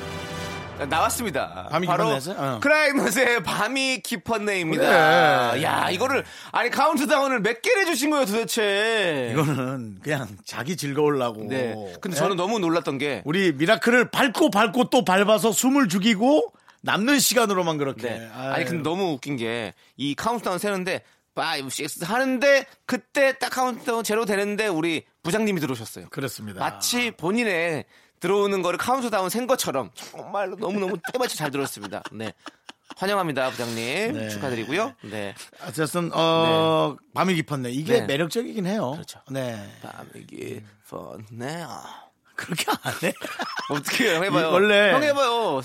나왔습니다. 밤이 바로? 어. 크라잉넛의 밤이 깊었네입니다. 그래. 야 이거를 아니 카운트다운을 몇 개를 해주신 거예요 도대체? 이거는 그냥 자기 즐거우려고 네. 근데 네? 저는 너무 놀랐던 게 우리 miracle을 밟고 밟고 또 밟아서 숨을 죽이고 남는 시간으로만 그렇게 네. 아니 근데 너무 웃긴 게 이 카운트다운 세는데 5, 6 하는데 그때 딱 카운트다운 제로 되는데 우리 부장님이 들어오셨어요. 그렇습니다 마치 본인의 들어오는 거를 카운트다운 센 것처럼 정말로 너무너무 때마침 잘 들었습니다. 네. 환영합니다, 부장님. 네. 축하드리고요. 네. 어쨌든 어 밤이 깊었네 이게 네. 매력적이긴 해요 그렇죠. 네 밤이 깊었네. 그렇게 안 해 어떻게 해요? 해봐요. 원래- 형 해봐요.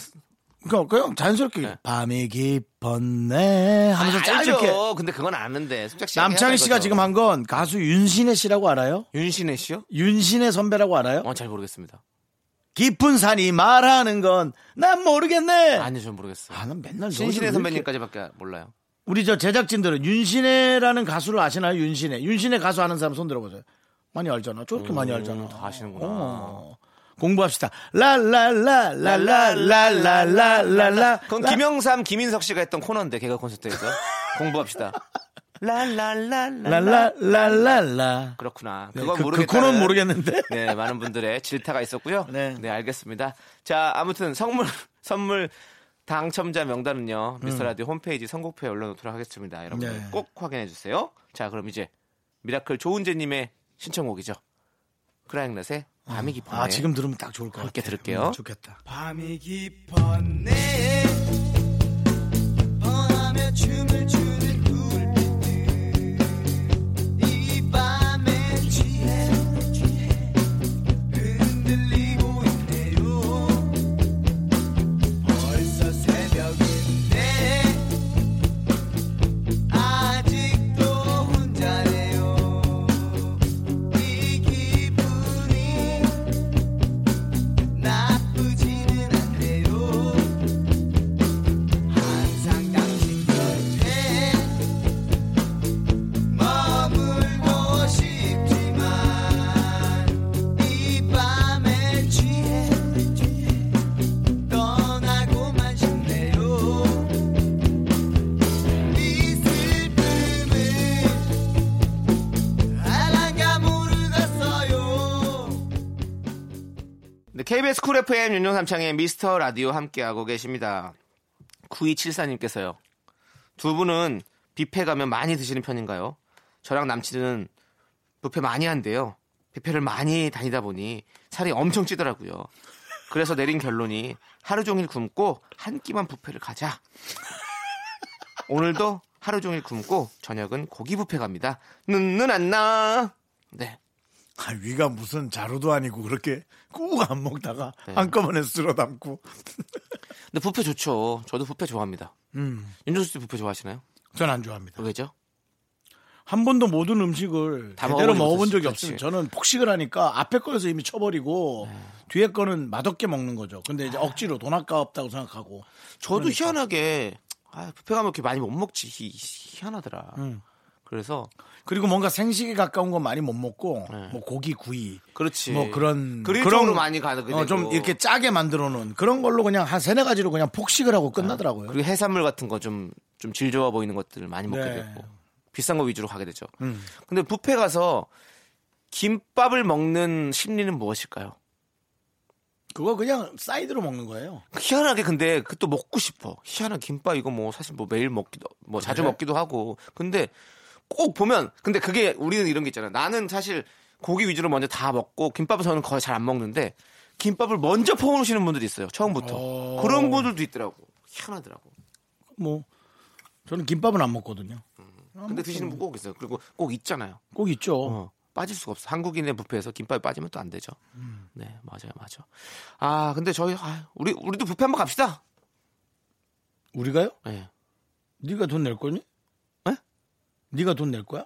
그냥, 그냥 자연스럽게 밤이 깊었네 하면서 아, 짧게 알죠. 근데 그건 아는데. 남창희 씨가 지금 한 건 가수 윤신혜 씨라고 알아요? 윤신혜 씨요? 윤신혜 선배라고 알아요? 어, 잘 모르겠습니다. 깊은 산이 말하는 건 난 모르겠네. 아니요, 전 모르겠어요. 아, 난 맨날 왜 선배님까지밖에 몰라요. 우리 저 제작진들은 윤신혜라는 가수를 아시나요? 윤신혜. 윤신혜 가수 아는 사람 손 들어보세요. 많이 알잖아. 저렇게 많이 알잖아. 음, 다 아시는구나. 어. 공부합시다. 라라라 라라라라라라라. 그건 김영삼, 김인석 씨가 했던 코너인데 개그 콘서트에서 공부합시다. 랄랄랄라. 라라라라라. 그렇구나. 네, 그건 그- 그 모르겠다. 코너는 모르겠는데. 네, 많은 분들의 질타가 있었고요. 네. 네. 알겠습니다. 자, 아무튼 선물 선물 당첨자 명단은요. 미스터 라디오 홈페이지 선곡표에 올려놓도록 하겠습니다. 여러분 네. 꼭 확인해 주세요. 자, 그럼 이제 miracle 조은재 님의 신청곡이죠. 크라잉넛의 밤이 깊었네. 아, 지금 들으면 딱 좋을 것 같아. 함께 들을게요. 음, 좋겠다. 밤이 깊었네 방황하며 춤을 추 KBS 쿨 FM 윤정수 남창희의 미스터 라디오 함께하고 계십니다. 9274님께서요. 두 분은 뷔페 가면 많이 드시는 편인가요? 저랑 남친은 뷔페 많이 한대요. 뷔페를 많이 다니다 보니 살이 엄청 찌더라고요. 그래서 내린 결론이 하루 종일 굶고 한 끼만 뷔페를 가자. 오늘도 하루 종일 굶고 저녁은 고기 뷔페 갑니다. 눈는 안 나. 네. 아, 위가 무슨 자루도 아니고 그렇게 꾹 안 먹다가 네. 한꺼번에 쓸어 담고. 근데 뷔페 좋죠. 저도 뷔페 좋아합니다. 음, 윤정수 씨 뷔페 좋아하시나요? 전 안 좋아합니다. 왜죠? 한 번도 모든 음식을 다 제대로 먹어본 적이. 없어요. 저는 폭식을 하니까 앞에 거에서 이미 쳐버리고 네. 뒤에 거는 맛없게 먹는 거죠. 근데 이제 억지로 돈 아까웠다고 생각하고. 저도 그러니까. 희한하게 아, 뷔페 가면 이렇게 많이 못 먹지 희, 희한하더라. 음. 그래서 그리고 뭔가 생식에 가까운 건 많이 못 먹고 네. 뭐 고기 구이 그렇지. 뭐 그런 그런 많이 되고 어, 좀 이렇게 짜게 만들어 놓은 그런 걸로 그냥 한 세네 가지로 그냥 폭식을 하고 끝나더라고요. 그리고 해산물 같은 거 좀 좀 질 좋아 보이는 것들을 많이 먹게 네. 되고 비싼 거 위주로 가게 되죠. 음. 근데 뷔페 가서 김밥을 먹는 심리는 무엇일까요? 그거 그냥 사이드로 먹는 거예요. 희한하게 근데 그 또 먹고 싶어. 희한한 김밥 이거 뭐 사실 뭐 매일 먹기도 뭐 자주 그래? 먹기도 하고. 근데 꼭 보면 근데 그게 우리는 이런 게 있잖아요. 나는 사실 고기 위주로 먼저 다 먹고 김밥은 저는 거의 잘 안 먹는데 김밥을 먼저 퍼놓으시는 분들이 있어요. 처음부터. 어. 그런 분들도 있더라고. 희한하더라고. 뭐 저는 김밥은 안 먹거든요. 근데 드시는 분 꼭 있어요. 그리고 꼭 있잖아요. 꼭 있죠. 어, 빠질 수가 없어. 한국인의 뷔페에서 김밥이 빠지면 또 안 되죠. 음. 네, 맞아요, 맞아. 아, 근데 저희 아, 우리 우리도 뷔페 한번 갑시다. 우리가요? 네. 네가 돈 낼 거니? 네? 네가 돈 낼 거야?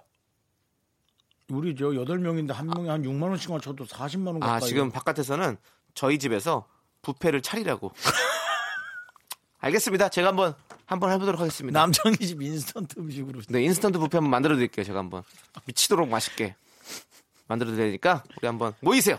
우리 저 여덟 명인데 한 명에 한 6만 원씩만 쳐도 40만 원 가까이. 아, 지금 바깥에서는 저희 집에서 뷔페를 차리라고. 알겠습니다. 제가 한번 한번 해보도록 하겠습니다. 남창희 집 인스턴트 음식으로. 네, 인스턴트 뷔페 한번 만들어 드릴게요. 제가 한번 미치도록 맛있게 만들어 드리니까 우리 한번 모이세요.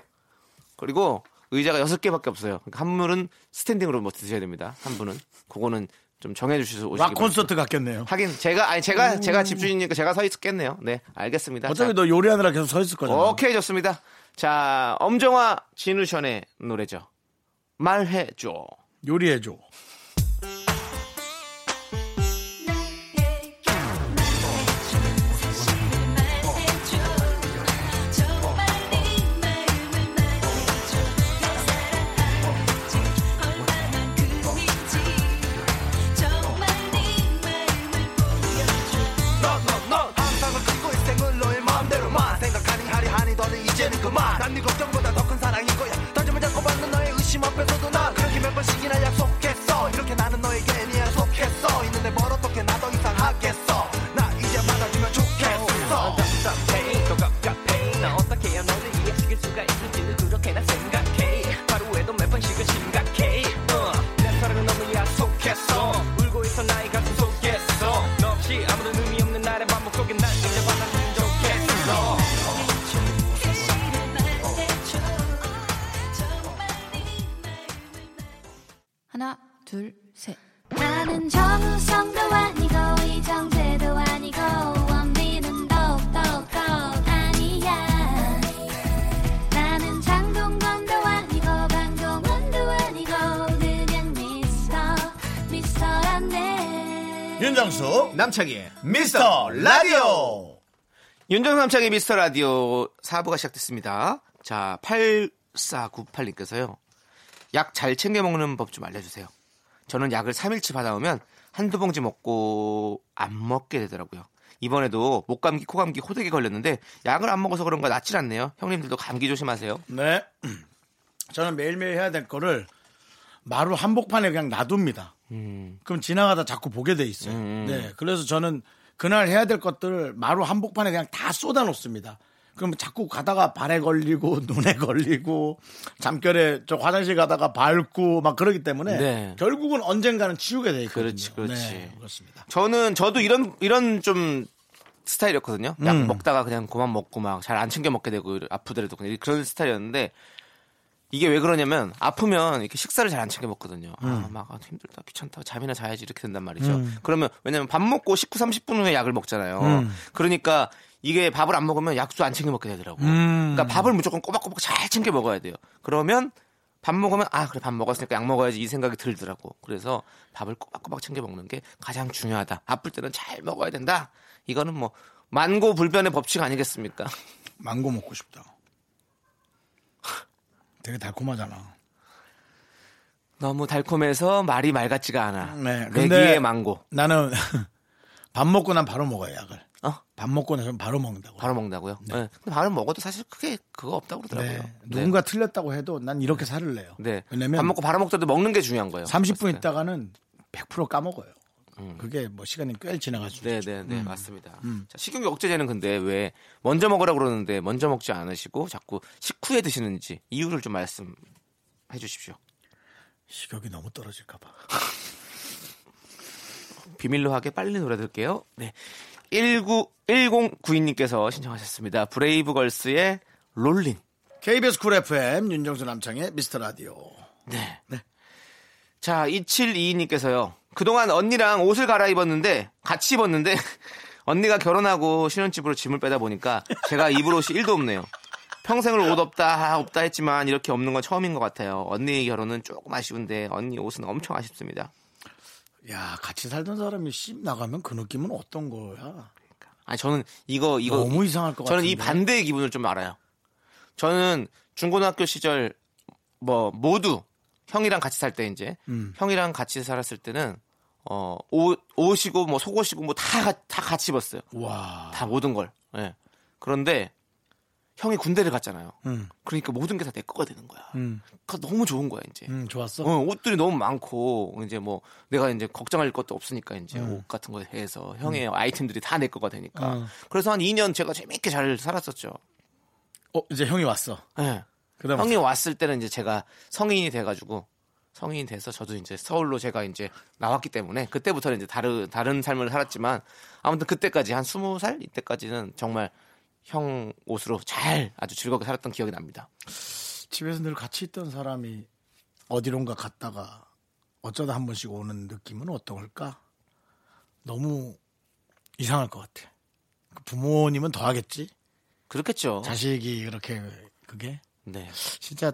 그리고 의자가 여섯 개밖에 없어요. 그러니까 한 분은 스탠딩으로 뭐 드셔야 됩니다. 한 분은 그거는 좀 정해 주셔서 오시기 락 콘서트 같겠네요. 하긴 제가 아니 제가 제가 집주인이니까 제가 서 있겠네요. 네, 알겠습니다. 어차피 자, 너 요리하느라 계속 서 있을 거잖아. 오케이 좋습니다. 자, 엄정화 진우션의 노래죠. 말해줘. 요리해줘. 이제는 그만 난네 걱정보다 더 큰 사랑인 거야. 다짐을 잡고 받는 너의 의심 앞에서도 난 그렇게 몇 번씩이나 약속 하나, 둘, 셋. 나는 정우성도 아니고 이정재도 아니고 원빈은 더욱더 아니야 나는 장동건도 아니고 강동원도 아니고 그냥 미스터 미스터란데 윤정수 남창희 미스터 라디오. 윤정 남창의 미스터 라디오 4부가 시작됐습니다. 자, 8498님께서요. 약 잘 챙겨 먹는 법 좀 알려주세요. 저는 약을 3일치 받아오면 한두 봉지 먹고 안 먹게 되더라고요. 이번에도 목 감기, 코 감기, 호되게 걸렸는데 약을 안 먹어서 그런가 낫질 않네요. 형님들도 감기 조심하세요. 네. 저는 매일매일 해야 될 거를 마루 한복판에 그냥 놔둡니다. 음. 그럼 지나가다 자꾸 보게 돼 있어요. 음. 네. 그래서 저는 그날 해야 될 것들을 마루 한복판에 그냥 다 쏟아 놓습니다. 그러면 자꾸 가다가 발에 걸리고 눈에 걸리고 잠결에 저 화장실 가다가 밟고 막 그러기 때문에 네. 결국은 언젠가는 치우게 돼 있거든요. 그렇지, 그렇지. 네, 그렇습니다. 저는 저도 이런 이런 좀 스타일이었거든요. 약 음. 먹다가 그냥 그만 먹고 막 잘 안 챙겨 먹게 되고 아프더라도 그냥 그런 스타일이었는데 이게 왜 그러냐면 아프면 이렇게 식사를 잘 안 챙겨 먹거든요. 음. 아, 막 아, 힘들다, 귀찮다, 잠이나 자야지 이렇게 된단 말이죠. 음. 그러면 왜냐면 밥 먹고 19, 30분 후에 약을 먹잖아요. 음. 그러니까 이게 밥을 안 먹으면 약도 안 챙겨 먹게 되더라고. 음. 그러니까 밥을 무조건 꼬박꼬박 잘 챙겨 먹어야 돼요. 그러면 밥 먹으면 아 그래 밥 먹었으니까 약 먹어야지 이 생각이 들더라고. 그래서 밥을 꼬박꼬박 챙겨 먹는 게 가장 중요하다. 아플 때는 잘 먹어야 된다. 이거는 뭐 만고 불변의 법칙 아니겠습니까? 망고 먹고 싶다. 되게 달콤하잖아. 너무 달콤해서 말이 말 같지가 않아. 네. 내기의 망고. 나는 밥 먹고 난 바로 먹어요, 약을. 어? 밥 먹고 나서 바로 먹는다고. 바로 먹는다고요? 네. 근데 밥을 먹어도 사실 크게 그거 없다고 그러더라고요. 네. 누군가 틀렸다고 해도 난 이렇게 살을 내요. 네. 왜냐면 밥 먹고 바로 먹더라도 먹는 게 중요한 거예요. 30분 있다가는 100% 까먹어요. 그게 뭐 시간이 꽤 지나갈 수 네, 있죠. 네, 네, 음. 맞습니다. 음. 자, 식욕 억제제는 근데 왜 먼저 먹으라 그러는데 먼저 먹지 않으시고 자꾸 식후에 드시는지 이유를 좀 말씀해 주십시오. 식욕이 너무 떨어질까 봐. 비밀로 하게 빨리 노래 들게요. 네. 19 1092님께서 신청하셨습니다. 브레이브걸스의 롤린. KBS 쿨 FM 윤정수 남창희의 미스터 라디오. 네. 자, 2722님께서요. 그동안 언니랑 옷을 갈아입었는데 같이 입었는데 언니가 결혼하고 신혼집으로 짐을 빼다 보니까 제가 입을 옷이 1도 없네요. 평생을 옷 없다 없다 했지만 이렇게 없는 건 처음인 것 같아요. 언니 결혼은 조금 아쉬운데 언니 옷은 엄청 아쉽습니다. 야, 같이 살던 사람이 씹 나가면 그 느낌은 어떤 거야? 아니 저는 이거 이거 너무 이상할 것 저는 이 같은데. 반대의 기분을 좀 알아요. 저는 중고등학교 시절 뭐 모두 형이랑 같이 살 때 이제 음. 형이랑 같이 살았을 때는 어 옷, 옷이고 뭐 속옷이고 뭐 다 다 같이 입었어요. 와. 다 모든 걸. 예. 그런데 형이 군대를 갔잖아요. 음. 그러니까 모든 게 다 내 거가 되는 거야. 음. 그 너무 좋은 거야 이제. 음, 좋았어. 어, 옷들이 너무 많고 이제 뭐 내가 이제 걱정할 것도 없으니까 이제 음. 옷 같은 거에 대해서 형의 아이템들이 다 내 거가 되니까. 어. 그래서 한 2년 제가 재밌게 잘 살았었죠. 어, 이제 형이 왔어. 예. 그다음 형이 왔을 때는 이제 제가 성인이 돼가지고 성인이 돼서 저도 이제 서울로 제가 이제 나왔기 때문에 그때부터는 이제 다른 다른 삶을 살았지만 아무튼 그때까지 한 스무 살 이때까지는 정말 형 옷으로 잘 아주 즐겁게 살았던 기억이 납니다. 집에서 늘 같이 있던 사람이 어디론가 갔다가 어쩌다 한 번씩 오는 느낌은 어떨까? 너무 이상할 것 같아. 그 부모님은 더 하겠지? 그렇겠죠. 자식이 그렇게 그게 네. 진짜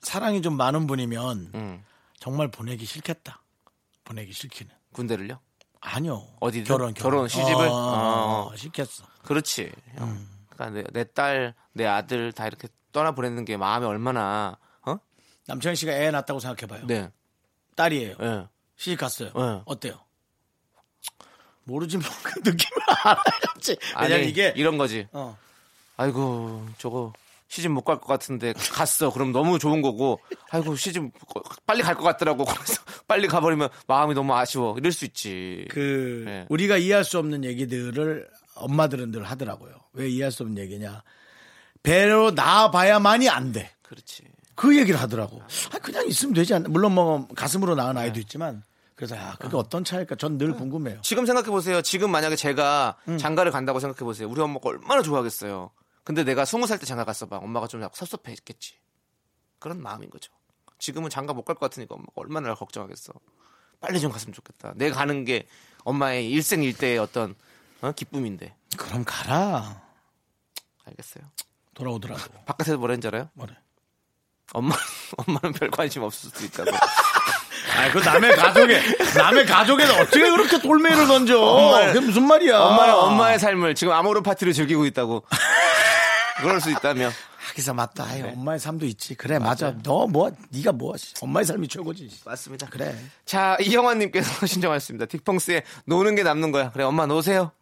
사랑이 좀 많은 분이면 음. 정말 보내기 싫겠다. 보내기 싫기는. 군대를요? 아니요. 어디든? 결혼, 결혼, 시집을? 어, 어. 싫겠어. 그렇지. 형. 음. 그러니까 내 딸, 내 아들 다 이렇게 떠나 보내는 게 마음이 얼마나 어? 남창희 씨가 애 낳았다고 생각해봐요. 네. 딸이에요. 예. 시집 갔어요. 네. 어때요? 모르지만 그 느낌을 알아야지. 왜냐면 아니, 이게 이런 거지. 어. 아이고 저거 시집 못 갈 것 같은데 갔어. 그럼 너무 좋은 거고. 아이고 시집 빨리 갈 것 같더라고. 그래서 빨리 가버리면 마음이 너무 아쉬워. 이럴 수 있지. 그 네. 우리가 이해할 수 없는 얘기들을 엄마들은 늘 하더라고요. 왜 이해할 수 없는 얘기냐? 배로 낳아봐야만이 안 돼. 그렇지. 그 얘기를 하더라고. 아, 그냥 있으면 되지 않나? 물론 뭐 가슴으로 낳은 아이도 있지만 그래서 아, 그게 어 떤 차일까? 전 늘 궁금해요. 지금 생각해 보세요. 지금 만약에 제가 음. 장가를 간다고 생각해 보세요. 우리 엄마가 얼마나 좋아하겠어요. 근데 내가 스무 살 때 장가 갔어 봐. 엄마가 좀 섭섭했겠지. 그런 마음인 거죠. 지금은 장가 못 갈 것 같으니까 엄마가 얼마나 날 걱정하겠어. 빨리 좀 갔으면 좋겠다. 내가 가는 게 엄마의 일생일대의 어떤 어? 기쁨인데. 그럼 가라. 알겠어요. 돌아오더라도. 바깥에서 뭐라는지 알아요? 뭐래? 엄마, 엄마는 별 관심 없을 수도 있다고. 아, 그 남의 가족에 남의 가족에는 어떻게 그렇게 돌멩이를 던져? 엄마는- 그게 무슨 말이야? 엄마는 엄마의 삶을 지금 아모르 파티를 즐기고 있다고. 그럴 수 있다며. 하기사 맞다. 아이, 엄마의 삶도 있지. 그래, 맞아. 너 뭐, 네가 뭐, 엄마의 삶이 최고지. 맞습니다. 그래. 자, 이영환님께서 신청하셨습니다. 딕펑스의 노는 게 남는 거야. 그래, 엄마 노세요.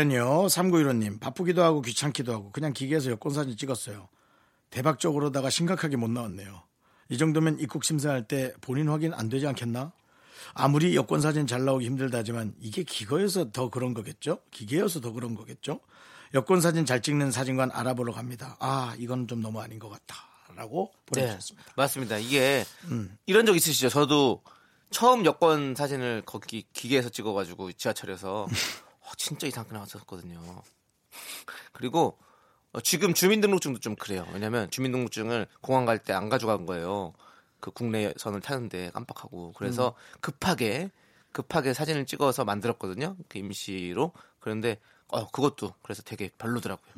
사연이요. 3915님. 바쁘기도 하고 귀찮기도 하고 그냥 기계에서 여권 사진 찍었어요. 대박적으로다가 심각하게 못 나왔네요. 이 정도면 입국 심사할 때 본인 확인 안 되지 않겠나? 아무리 여권 사진 잘 나오기 힘들다지만 이게 기거여서 더 그런 거겠죠? 기계여서 더 그런 거겠죠? 여권 사진 잘 찍는 사진관 알아보러 갑니다. 아, 이건 좀 너무 아닌 것 같다. 라고 보내주셨습니다. 네, 맞습니다. 이게 음. 이런 적 있으시죠? 저도 처음 여권 사진을 거기 기계에서 찍어가지고 지하철에서 어, 진짜 이상하게 나왔었거든요. 그리고 어, 지금 주민등록증도 좀 그래요. 왜냐면 주민등록증을 공항 갈 때 안 가져간 거예요. 그 국내선을 타는데 깜빡하고 그래서 음. 급하게 급하게 사진을 찍어서 만들었거든요. 그 임시로 그런데 어 그것도 그래서 되게 별로더라고요.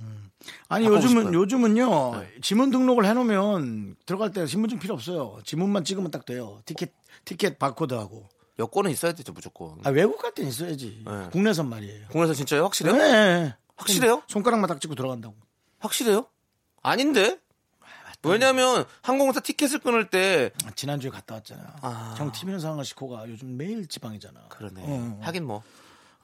아니 바꾸고 요즘은 싶어요. 요즘은요 지문 등록을 해놓으면 들어갈 때 신분증 필요 없어요. 지문만 찍으면 딱 돼요. 티켓 티켓 바코드하고. 여권은 있어야 되죠 무조건. 아 외국 갈 땐 있어야지. 네. 국내선 말이에요. 국내선 진짜요? 확실해요? 네. 확실해요? 손가락만 딱 찍고 들어간다고. 확실해요? 아닌데? 왜냐면 항공사 티켓을 끊을 때 아, 지난주에 갔다 왔잖아. 아. 형 TV는 상하 식호가 요즘 매일 지방이잖아. 그러네. 어. 하긴 뭐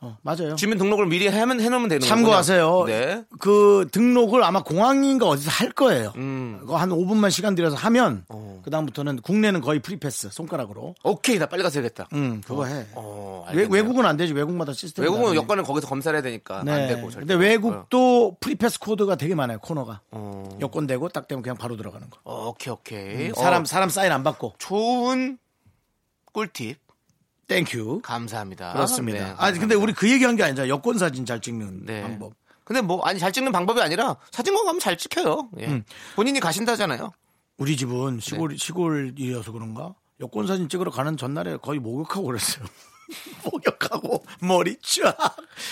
어, 맞아요. 주민 등록을 미리 하면 해놓으면 되는 거예요. 참고하세요. 네. 그 등록을 아마 공항인가 어디서 할 거예요. 음. 그거 한 5분만 시간 들여서 하면 어. 그 다음부터는 국내는 거의 프리패스 손가락으로. 오케이 나 빨리 가서 해야겠다. 음, 그거 해. 어, 외, 알겠네요. 외국은 안 되지. 외국마다 시스템. 외국은 여권을 거기서 검사를 해야 되니까 네. 안 되고 절대. 근데 외국도 프리패스 코드가 되게 많아요. 코너가. 어. 여권 되고 딱 되면 그냥 바로 들어가는 거. 어, 오케이 오케이. 음, 사람 어, 사람 사인 안 받고. 좋은 꿀팁 thank you. 감사합니다. 그렇습니다. 네, 아 근데 감사합니다. 우리 그 얘기한 게 아니잖아. 여권 사진 잘 찍는 네. 방법. 근데 뭐 아니 잘 찍는 방법이 아니라 사진관 가면 잘 찍혀요. 예. 음. 본인이 가신다잖아요. 우리 집은 네. 시골 시골이어서 그런가 여권 사진 찍으러 가는 전날에 거의 목욕하고 그랬어요. 목욕하고 머리 쫙.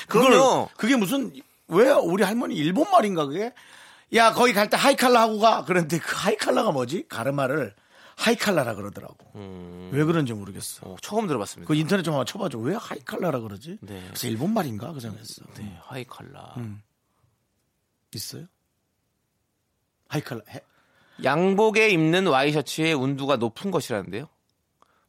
그걸 그럼요. 그게 무슨 왜 우리 할머니 일본 말인가 그게? 야 거기 갈 때 하이칼라 하고 가. 그런데 그 하이칼라가 뭐지? 가르마를 하이칼라라 그러더라고. 왜 그런지 모르겠어. 어, 처음 들어봤습니다. 그 인터넷 좀 한번 쳐봐줘. 왜 하이칼라라 그러지? 네. 그래서 일본 말인가 그 생각했어. 네, 하이칼라. 음. 있어요? 하이칼라. 해- 양복에 입는 와이셔츠의 운두가 높은 것이라는데요.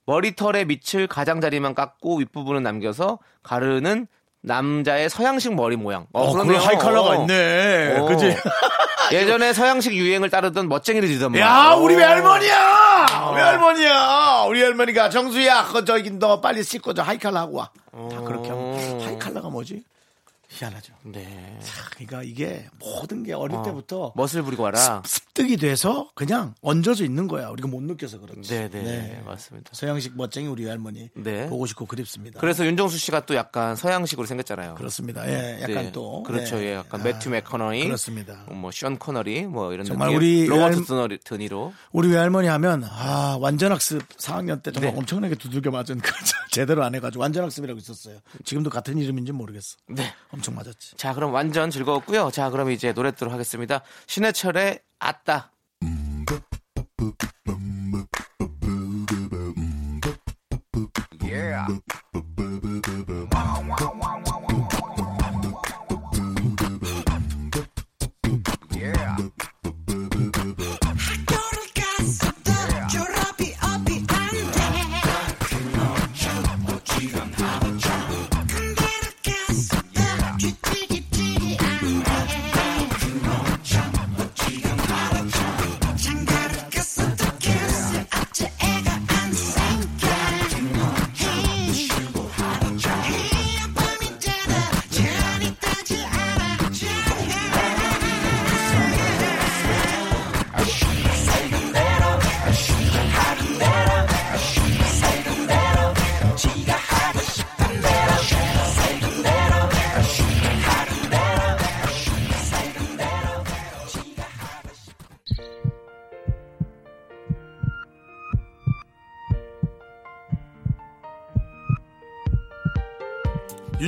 머리털의 밑을 가장자리만 깎고 윗부분은 남겨서 가르는 남자의 서양식 머리 모양. 어, 그러네요. 그런 하이칼라가 있네. 어. 그지? 예전에 서양식 유행을 따르던 멋쟁이들이더만. 야, 우리 오. 외할머니야! 어. 외할머니야! 우리 할머니가 정수야, 그거 저기 너 빨리 씻고 저 하이칼라 하고 와. 다 그렇게 어. 하면. 하이칼라가 뭐지? 희한하죠. 네. 그러니까 이게 모든 게 어릴 어, 때부터 멋을 부리고 와라. 습 득이 돼서 그냥 얹어져 있는 거야. 우리가 못 느껴서 그렇지. 네, 네, 맞습니다. 서양식 멋쟁이 우리 할머니 네. 보고 싶고 그립습니다. 그래서 윤정수 씨가 또 약간 서양식으로 생겼잖아요. 그렇습니다. 예, 약간 네. 또 그렇죠. 네. 예, 약간 아, 매튜 맥커너이, 그렇습니다. 뭐션 코너리, 뭐 이런 정말. 우리 로버트 할- 드너리, 드니로. 우리 외할머니 하면 아 완전학습 4학년 때 정말 네. 엄청나게 두들겨 맞은 그 제대로 안 해가지고 완전학습이라고 있었어요. 지금도 같은 이름인지 모르겠어. 네. 엄청 맞았지. 자, 그럼 완전 즐거웠고요. 자, 그럼 이제 노래 듣도록 하겠습니다. 신해철의 아따.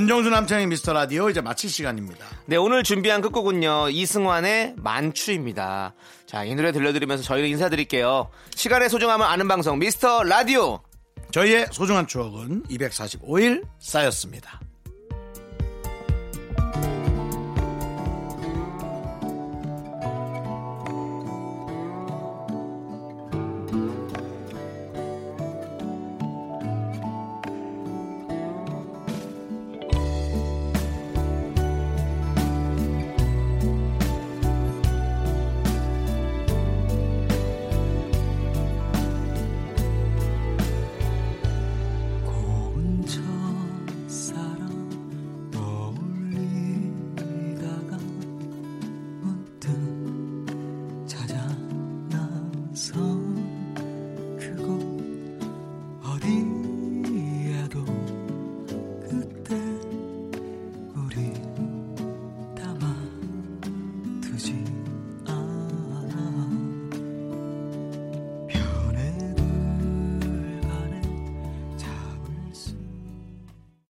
윤정수 남창의 미스터 라디오 이제 마칠 시간입니다. 네, 오늘 준비한 끝곡은요. 이승환의 만추입니다. 자, 이 노래 들려드리면서 저희는 인사드릴게요. 시간의 소중함을 아는 방송 미스터 라디오. 저희의 소중한 추억은 245일 쌓였습니다.